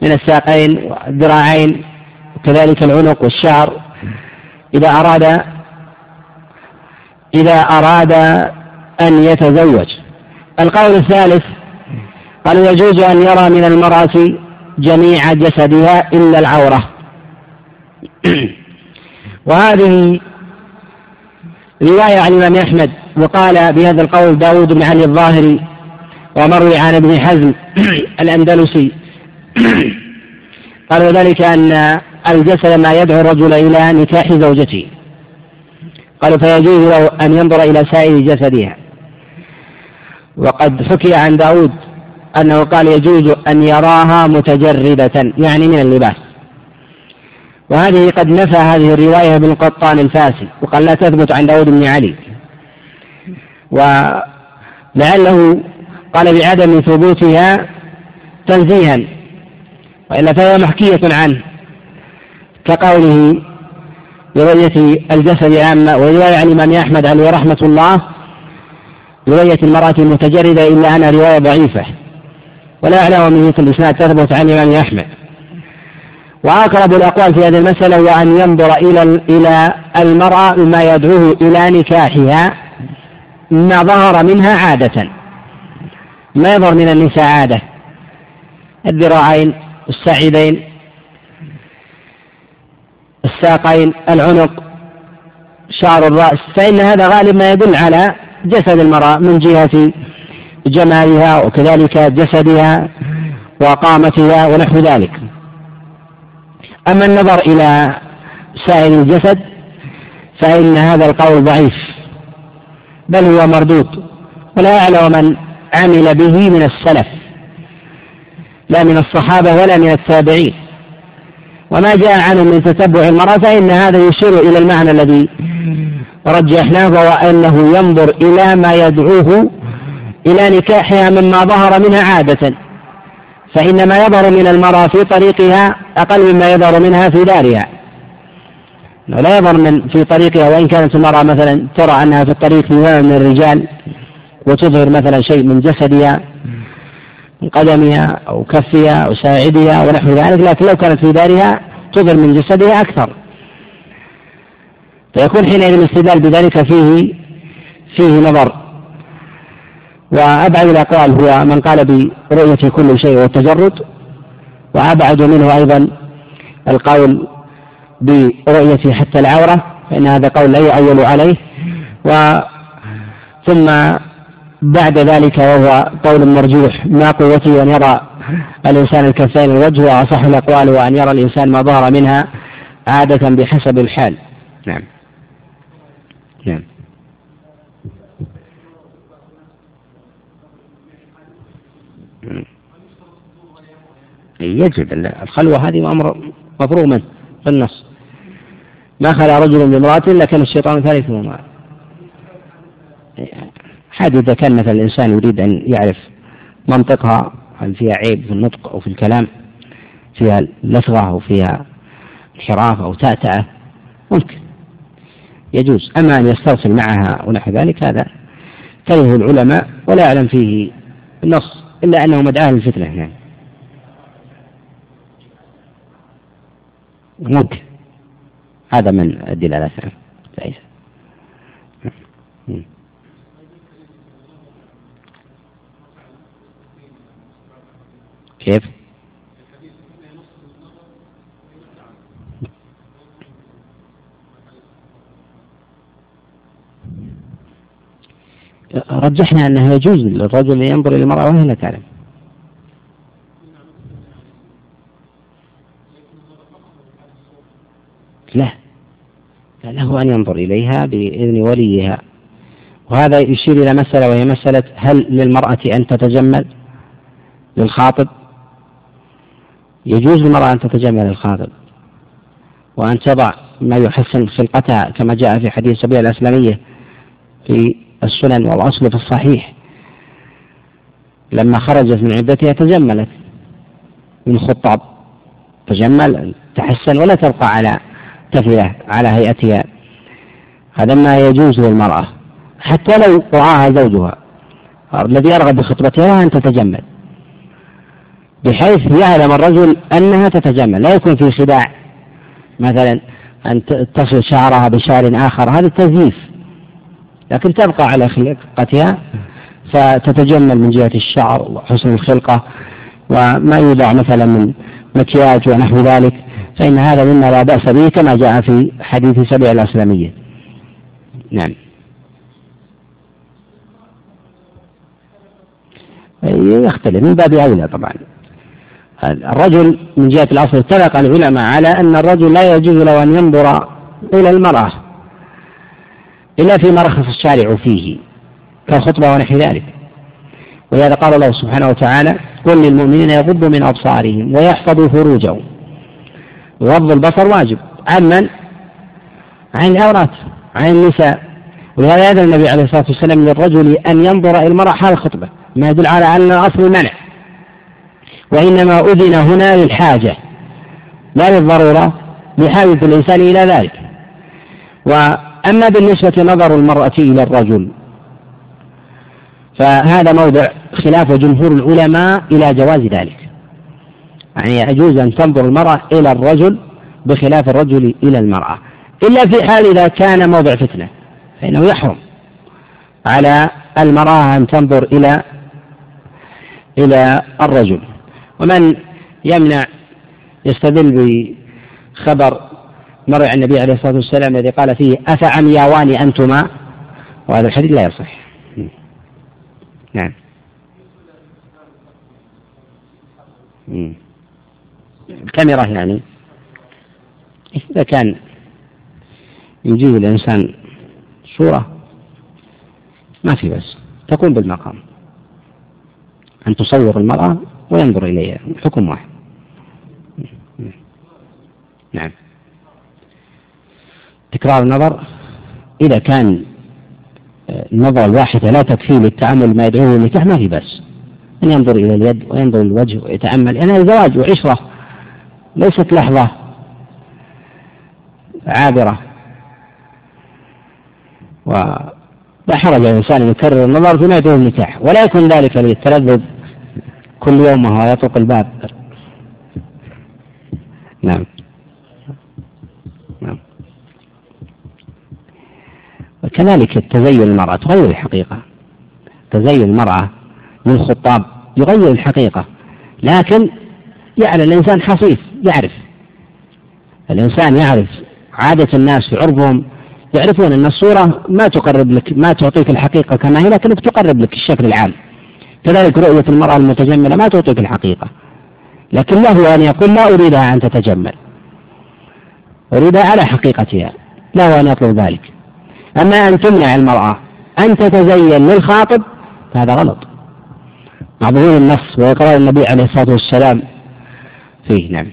من الساقين والذراعين وكذلك العنق والشعر. إذا أراد إذا أراد أن يتزوج. القول الثالث قال يجوز أن يرى من المرأة جميع جسدها إلا العورة. وهذه رواية عن الإمام أحمد وقال بهذا القول داود بن علي الظاهري ومروي عن ابن حزم الأندلسي. قال وذلك أن الجسد ما يدعو الرجل إلى نكاح زوجته. قالوا فيجوز له أن ينظر إلى سائر جسدها. وقد حكي عن داود أنه قال يجوز أن يراها متجردة يعني من اللباس. وهذه قد نفى هذه الرواية ابن القطان الفاسي وقال لا تثبت عن داود بن علي. ولعله قال بعدم ثبوتها تنزيها وإلا فهي محكية عنه كقوله برؤية الجسد عامة ورواية عن الإمام أحمد عليه رحمة الله برؤية المرأة المتجردة إلا أنها رواية ضعيفة. ولا أعلم من مثل الإسناد تثبت عن الإمام أحمد. وأقرب الأقوال في هذه المسألة هو أن ينظر إلى إلى المرأة ما يدعوه إلى نكاحها ما ظهر منها عادة. ما يظهر من النساء عادة. الذراعين الساعدين الساقين العنق شعر الرأس. فإن هذا غالب ما يدل على جسد المرأة من جهة جمالها وكذلك جسدها وقامتها ونحو ذلك. أما النظر إلى سائر الجسد فإن هذا القول ضعيف بل هو مردود ولا أعلم من عمل به من السلف لا من الصحابة ولا من التابعين. وما جاء عنه من تتبع المرأة فإن هذا يشير إلى المعنى الذي رجحناه وهو أنه ينظر إلى ما يدعوه إلى نكاحها مما ظهر منها عادة. فإن ما يظهر من المرأة في طريقها أقل مما يظهر منها في دارها. لا يظهر من في طريقها وإن كانت المرأة مثلا ترى أنها في الطريق في من الرجال وتظهر مثلا شيء من جسدها من قدمها أو كفها أو ساعدها ونحو ذلك لكن لو كانت في دارها تظهر من جسدها أكثر. فيكون حينئذ الاستدلال بذلك فيه فيه نظر. وأبعد الأقوال هو من قال برؤية كل شيء والتجرد. وأبعد منه أيضا القول برؤية حتى العورة فإن هذا قول لا يعول عليه. و ثم بعد ذلك وهو قول مرجوح ما قوته أن يرى الإنسان الكفين الوجه وأصح الأقوال هو أن يرى الإنسان ما ظهر منها عادة بحسب الحال. نعم. يجب الخلوة هذه أمر مفروغ منه في النص. ما خلا رجل بامرأة لكن الشيطان ثالثهما. هذه إذا كان مثلا الإنسان يريد أن يعرف منطقها هل فيها عيب في النطق أو في الكلام فيها لثغة أو فيها انحراف أو تأتأة ممكن. يجوز. أما أن يسترسل معها ونحو ذلك هذا كره العلماء ولا يعلم فيه النص. إلا أنه مدعاة للفتنة. يعني ممكن هذا من الدلالات. كيف؟ رجحنا أنه يجوز للرجل أن ينظر إلى المرأة وهي لا تعلم. لا. له أن ينظر إليها بإذن وليها. وهذا يشير إلى مسألة وهي مسألة هل للمرأة أن تتجمل للخاطب؟ يجوز للمرأة أن تتجمل للخاطب. وأن تضع ما يحسن خلقتها كما جاء في حديث سبيل الأسلامية في السنن والأصل في الصحيح. لما خرجت من عدتها تجملت. من خطاب. تجمل تحسن ولا تبقى على تفلة على هيئتها. هذا ما يجوز للمرأة. حتى لو رعاها زوجها. الذي يرغب بخطبتها أن تتجمل. بحيث يعلم الرجل أنها تتجمل. لا يكون في خداع. مثلا أن تصل شعرها بشعر آخر. هذا تزييف. لكن تبقى على خلقتها فتتجمل من جهة الشعر وحسن الخلقة وما يوضع مثلا من مكياج ونحو ذلك فإن هذا مما لا بأس به كما جاء في حديث سبع الأسلامية نعم. يختلف. من باب أولى طبعا. الرجل من جهة الأصل اتفق العلماء على أن الرجل لا يجوز له أن ينظر إلى المرأة. إلا فيما رخص الشارع فيه كالخطبة ونحو ذلك. ولهذا قال الله سبحانه وتعالى قل للمؤمنين يغضوا من أبصارهم ويحفظوا فروجهم. غض البصر واجب عمن عن العورات عن النساء. ولهذا يأذن النبي عليه الصلاة والسلام للرجل أن ينظر إلى المرأة حال الخطبة ما يدل على أن الأصل المنع. وإنما أذن هنا للحاجة لا للضرورة لحاجة الإنسان إلى ذلك. وأما بالنسبة نظر المرأة إلى الرجل فهذا موضع خلاف جمهور العلماء إلى جواز ذلك. يعني يجوز أن تنظر المرأة إلى الرجل بخلاف الرجل إلى المرأة. إلا في حال إذا كان موضع فتنة فإنه يحرم على المرأة أن تنظر إلى إلى الرجل. ومن يمنع يستدل بخبر مر عن النبي عليه الصلاة والسلام الذي قال فيه أفعمياوان أنتما؟ وهذا الحديث لا يصح. نعم. الكاميرا يعني. إذا كان يجيب الإنسان صورة ما في بس تكون بالمقام. أن تصور المرأة وينظر إليها حكم واحد. نعم. تكرار النظر إذا كان النظرة الواحدة لا تكفي للتأمل ما يدعوه النكاح ما في بس أن ينظر إلى اليد وينظر إلى الوجه ويتأمل. لأنها يعني زواج وعشرة ليست لحظة عابرة. ولا حرج الإنسان أن يكرر النظر فيما يدعوه النكاح ولا يكون ذلك للتلذذ كل يوم وهو يطرق الباب. نعم. وكذلك التزين المرأة تغير الحقيقة. تزين المرأة للخطاب يغير الحقيقة. لكن يعني الإنسان حصيف يعرف. الإنسان يعرف عادة الناس في عرفهم يعرفون أن الصورة ما تقرب لك ما تعطيك الحقيقة كما هي لكنك تقرب لك الشكل العام. كذلك رؤية المرأة المتجملة ما تعطيك الحقيقة. لكن له أن يقول لا أريدها أن تتجمل. أريدها على حقيقتها له أن يطلب ذلك. أما أن تمنع المرأة أن تتزين للخاطب فهذا غلط. مع ظهور النص وإقرار النبي عليه الصلاة والسلام فيه نعم.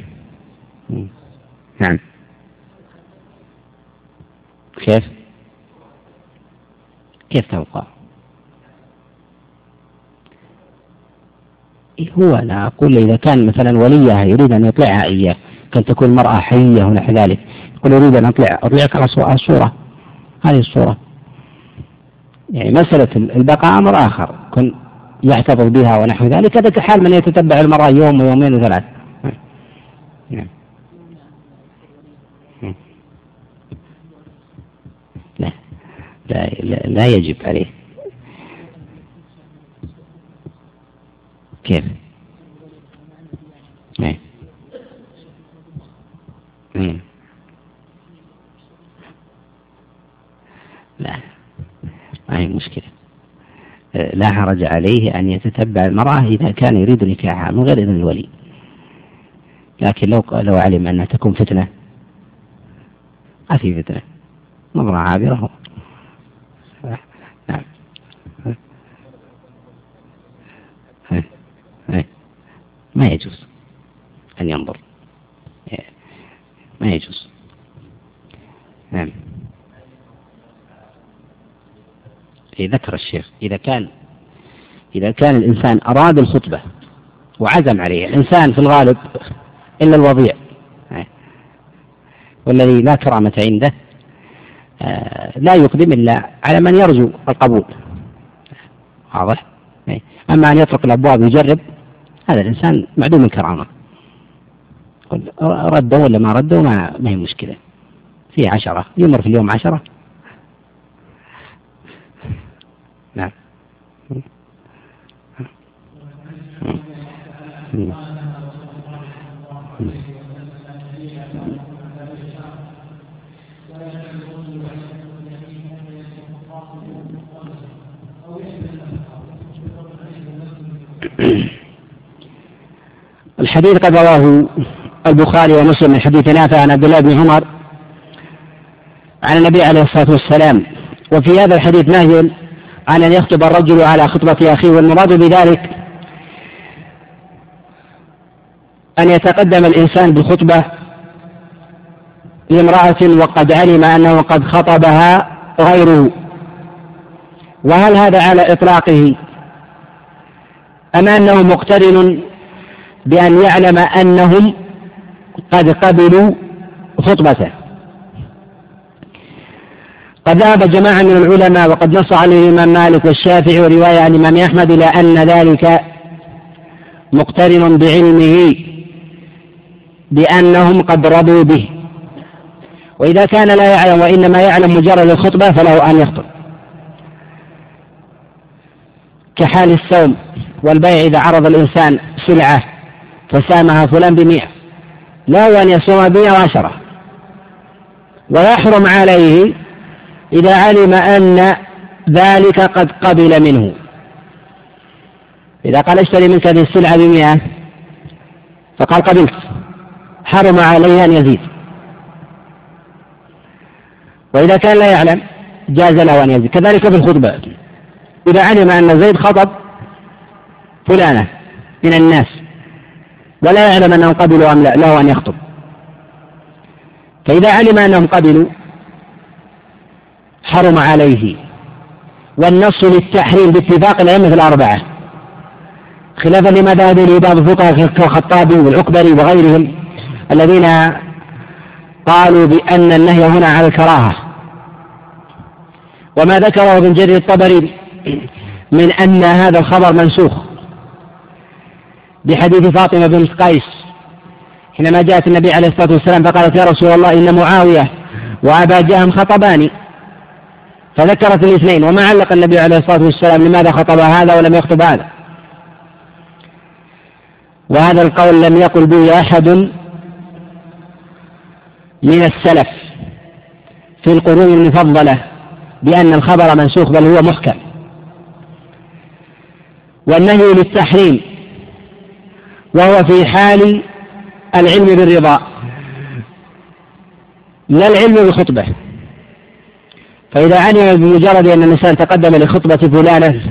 نعم. كيف؟ كيف توقع هو أنا أقول إذا كان مثلا وليها يريد أن يطلعها إياه كان تكون المرأة حية ونحو ذلك يقول أريد أن أطلع أطلعك على الصورة هذه الصورة. يعني مسألة البقاء أمر آخر. كن يعتبر بها ونحو ذلك. هذا كحال من يتتبع المرأة يوم ويومين وثلاث. نعم. لا. لا لا يجب عليه. كيف؟ نعم. لا. ما هي مشكلة لا حرج عليه أن يتتبع المرأة إذا كان يريد نكاحها من غير إذن الولي. لكن لو لو علم أنها تكون فتنة. ما في فتنة. نظرة عابرة. نعم. ما يجوز أن ينظر. ما يجوز. نعم. ذكر الشيخ إذا كان إذا كان الإنسان أراد الخطبة وعزم عليه الإنسان في الغالب إلا الوضيع والذي لا كرامة عنده آه، لا يقدم إلا على من يرجو القبول واضح؟ أما أن يطرق الأبواب ويجرب هذا الإنسان معدوم الكرامة ردوا ولا ما ما, ما هي مشكلة. في عشرة يمر في اليوم عشرة. نعم. الحديث قد رواه البخاري ومسلم من حديث نافع عن عبد الله بن عمر عن النبي عليه الصلاة والسلام. وفي هذا الحديث نهي عن أن يخطب الرجل على خطبة أخيه والمراد بذلك أن يتقدم الإنسان بالخطبه لامرأة وقد علم أنه قد خطبها غيره. وهل هذا على إطلاقه أم أنه مقترن بأن يعلم أنهم قد قبلوا خطبته؟ قد ذهب جماعة من العلماء وقد نص عليه الإمام مالك والشافعي ورواية عن الإمام أحمد إلى أن ذلك مقترن بعلمه بأنهم قد رضوا به. وإذا كان لا يعلم وإنما يعلم مجرد الخطبة فله أن يخطب. كحال السوم والبيع إذا عرض الإنسان سلعة فسامها فلان بمئة له أن يصوم بمئة وعشرة ويحرم عليه إذا علم أن ذلك قد قبل منه. إذا قال اشتري منك هذه السلعة بمئة فقال قبلت. حرم عليه أن يزيد. وإذا كان لا يعلم جاز له أن يزيد. كذلك في الخطبة. إذا علم أن زيد خطب فلانة من الناس ولا يعلم أنهم قبلوا أم لا له أن يخطب. فإذا علم أنهم قبلوا حرم عليه. والنص للتحريم باتفاق الأئمة الأربعة. خلافا لما ذهب إليه بعض الفقهاء كالخطابي والعكبري وغيرهم الذين قالوا بأن النهي هنا على الكراهة. وما ذكره ابن جرير الطبري من أن هذا الخبر منسوخ. بحديث فاطمة بنت قيس حينما جاءت النبي عليه الصلاة والسلام فقالت يا رسول الله إن معاوية وأبا جهم خطباني فذكرت الاثنين وما علق النبي عليه الصلاة والسلام لماذا خطب هذا ولم يخطب هذا. وهذا القول لم يقل به أحد من السلف في القرون المفضلة بأن الخبر منسوخ بل هو محكم. والنهي للتحريم وهو في حال العلم بالرضا لا العلم بالخطبة فإذا علم بمجرد أن الإنسان تقدم لخطبة فلانة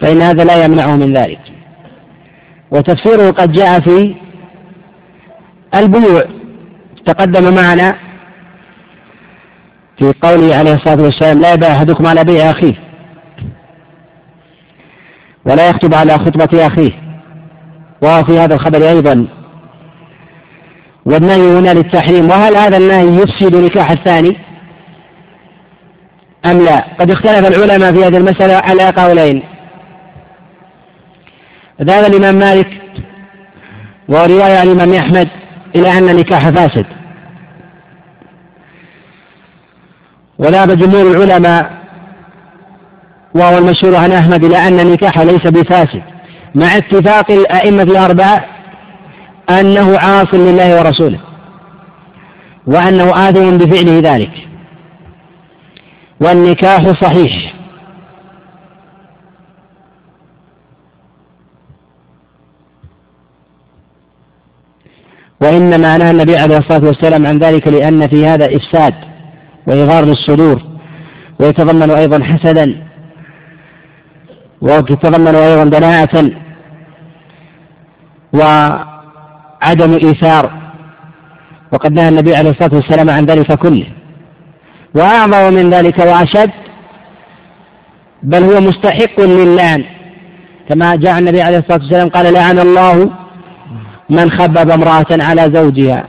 فإن هذا لا يمنعه من ذلك. وتفسيره قد جاء في البيوع. تقدم معنا في قوله عليه الصلاة والسلام لا يبيع أحدكم على بيع أخيه ولا يخطب على خطبة أخيه. وفي هذا الخبر أيضا. والنهي هنا للتحريم. وهل هذا النهي يفسد نكاح الثاني؟ أم لا؟ قد اختلف العلماء في هذه المسألة على قولين. ذهب الإمام مالك ورواية عن الإمام أحمد إلى أن النكاح فاسد. وذهب جمهور العلماء وهو المشهور عن أحمد إلى أن النكاح ليس بفاسد مع اتفاق الأئمة الأربعة أنه عاص لله ورسوله وأنه آثم بفعله ذلك. والنكاح صحيح. وإنما نهى النبي عليه الصلاة والسلام عن ذلك لأن في هذا إفساد وإغار للصدور ويتضمن أيضا حسدا ويتضمن أيضا دناءة وعدم إيثار. وقد نهى النبي عليه الصلاة والسلام عن ذلك كله. وأعظم من ذلك وأشد بل هو مستحق للعن كما جاء النبي عليه الصلاة والسلام قال لعن الله من خبب امرأة على زوجها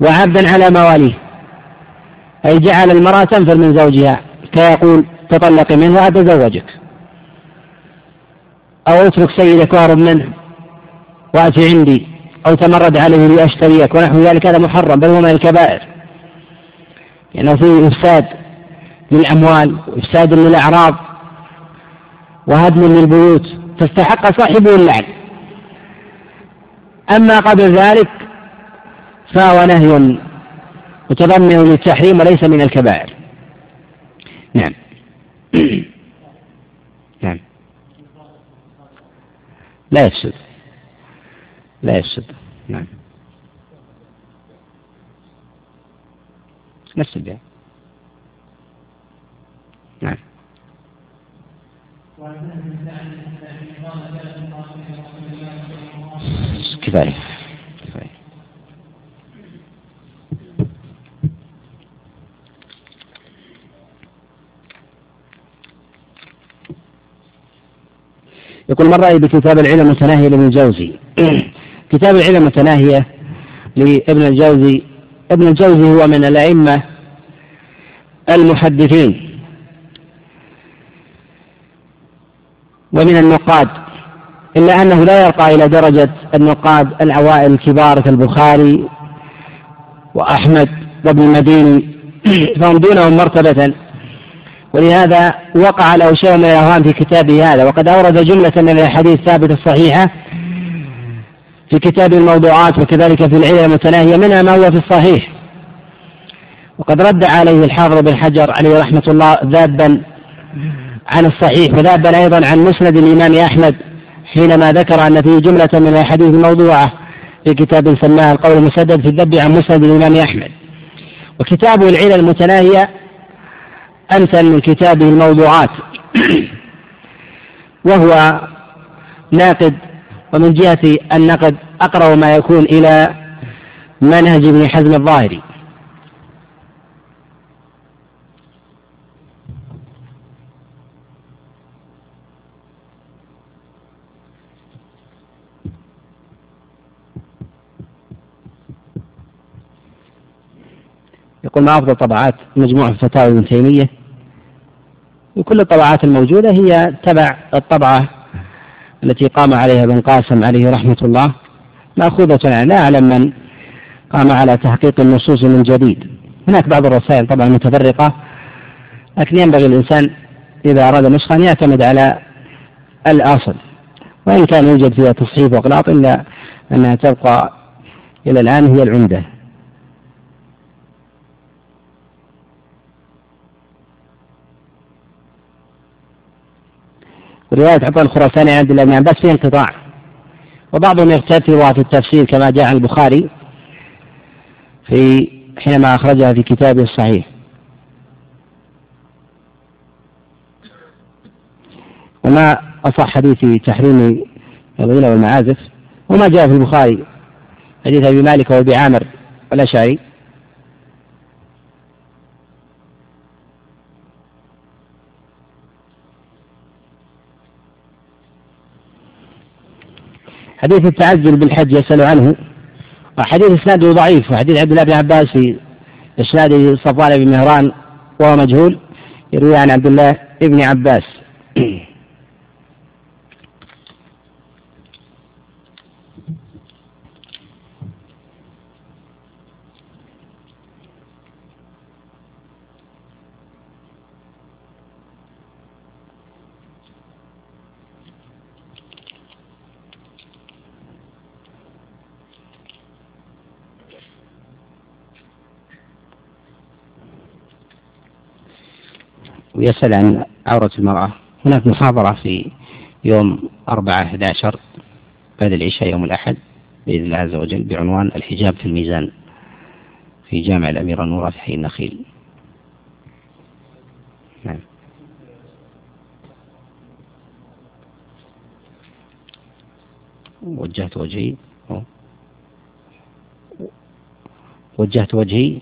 وعبدا على مواليه. أي جعل المرأة تنفر من زوجها كيقول تطلق منه وأتزوجك أو اترك سيدك وأهرب منه وأتي عندي. أو تمرد عليه لأشتريك. ونحو ذلك هذا محرم بل هو من الكبائر. لأنه فيه إفساد للأموال وإفساد للأعراض وهدم للبيوت فاستحق صاحبه اللعن. أما قبل ذلك فهو نهي متضمن للتحريم وليس من الكبائر. نعم. نعم. لا يفسد. لا يفسد. نعم. نفس البيع نعم. كفاية. كفاية. يقول ما الرأي بكتاب العلم المتناهية لابن الجوزي؟ كتاب العلم المتناهية لابن الجوزي ابن الجوزي هو من الأئمة المحدثين. ومن النقاد إلا أنه لا يرقى إلى درجة النقاد العوائل الكبار كالبخاري وأحمد وابن المديني فهم دونهم مرتبة. ولهذا وقع له شيء من الأوهام في كتابه هذا. وقد أورد جملة من الأحاديث الثابتة الصحيحة في كتاب الموضوعات وكذلك في العلم المتناهية منها ما هو في الصحيح. وقد رد عليه الحافظ بن حجر عليه رحمة الله ذابا عن الصحيح وذابا أيضا عن مسند الإمام أحمد حينما ذكر أن فيه جملة من الأحاديث الموضوعة في كتاب سماه القول المسدد في الذب عن مسند الإمام أحمد. وكتابه العلل المتناهية أمثل من كتابه الموضوعات. وهو ناقد ومن جهة النقد أقرب ما يكون إلى منهج ابن حزم الظاهري. يقول ما أفضل طبعات؟ مجموعة فتاوى ابن تيمية. وكل الطبعات الموجودة هي تبع الطبعة التي قام عليها ابن قاسم عليه رحمة الله مأخوذة لا أعلم من قام على تحقيق النصوص من جديد. هناك بعض الرسائل طبعا متفرقة لكن ينبغي الإنسان إذا أراد نسخة أن يعتمد على الأصل. وإن كان يوجد فيها تصحيف وأغلاط إلا أنها تبقى إلى الآن هي العمدة. رواية عطاء الخراساني عن عبد الله بن عباس فيها انقطاع. وبعضهم يغتفرها في التفسير كما جاء عن البخاري في حينما أخرجها في كتابه الصحيح. وما أصح حديث تحريم الغنى والمعازف وما جاء في البخاري حديث أبي مالك وأبي عامر والأشعري. حديث التعجل بالحج يسأل عنه. وحديث إسناده ضعيف وحديث عبد الله بن عباس في إسناد صفوان بن مهران وهو مجهول يروي عن عبد الله بن عباس. ويسأل عن عورة المرأة. هناك محاضرة في يوم أربعة 11 بعد العشاء يوم الأحد بإذن الله عز وجل بعنوان الحجاب في الميزان في جامع الأميرة نورة في حي النخيل. نعم. وجهت وجهي. وجهت وجهي.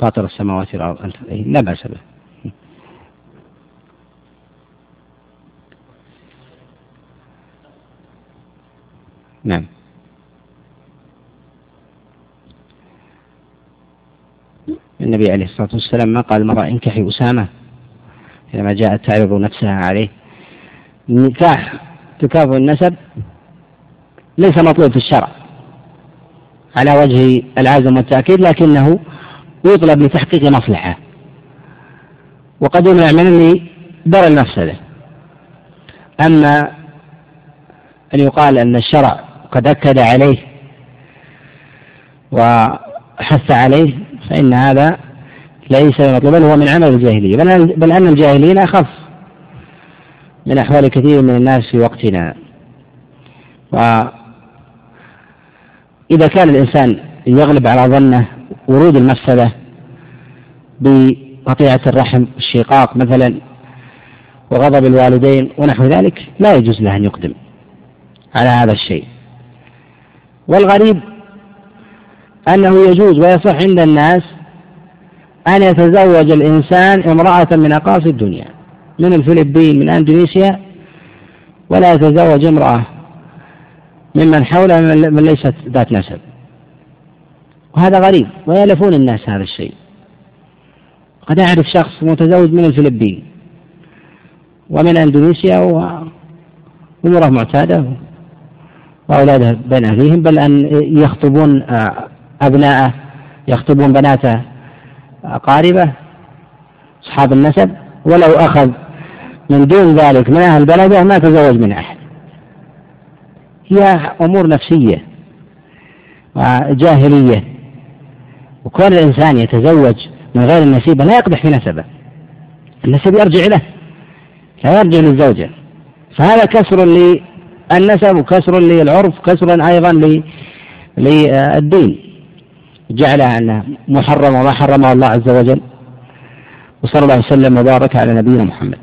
فاطر السماوات والأرض. أنت لا بأس به. نعم. النبي عليه الصلاة والسلام ما قال المرأة انكحي أسامة حينما جاءت تعرض نفسها عليه. نكاح تكافؤ النسب ليس مطلوب في الشرع على وجه العزم والتأكيد لكنه يطلب لتحقيق مصلحة. وقد يمنع من درء المفسدة. أما أن يقال أن الشرع قد أكد عليه وحث عليه فإن هذا ليس مطلوب بل هو من عمل الجاهلية. بل أن الجاهلين أخف من أحوال كثير من الناس في وقتنا. وإذا كان الإنسان يغلب على ظنه ورود المفسدة بقطيعة الرحم الشقاق مثلا وغضب الوالدين ونحو ذلك لا يجوز له أن يقدم على هذا الشيء. والغريب أنه يجوز ويصح عند الناس أن يتزوج الإنسان امرأة من أقاصي الدنيا من الفلبين من أندونيسيا ولا يتزوج امرأة ممن حوله من ليست ذات نسب. وهذا غريب ويألفون الناس هذا الشيء. قد أعرف شخص متزوج من الفلبين ومن أندونيسيا وأموره معتادة وأولاده بين أهليهم بل أن يخطبون آه، أبناءه يخطبون بناته أقاربه أصحاب النسب. ولو أخذ من دون ذلك من أهل بلده ما تزوج من أحد. هي أمور نفسية وجاهلية وكون الإنسان يتزوج من غير النسيبة لا يقدح في نسبه. النسب يرجع له لا يرجع للزوجة. فهذا كسر للنسب وكسر للعرف كسر أيضا للدين. جعلها أنها محرمة وما حرمها الله عز وجل وصلى الله وسلم وبارك على نبينا محمد.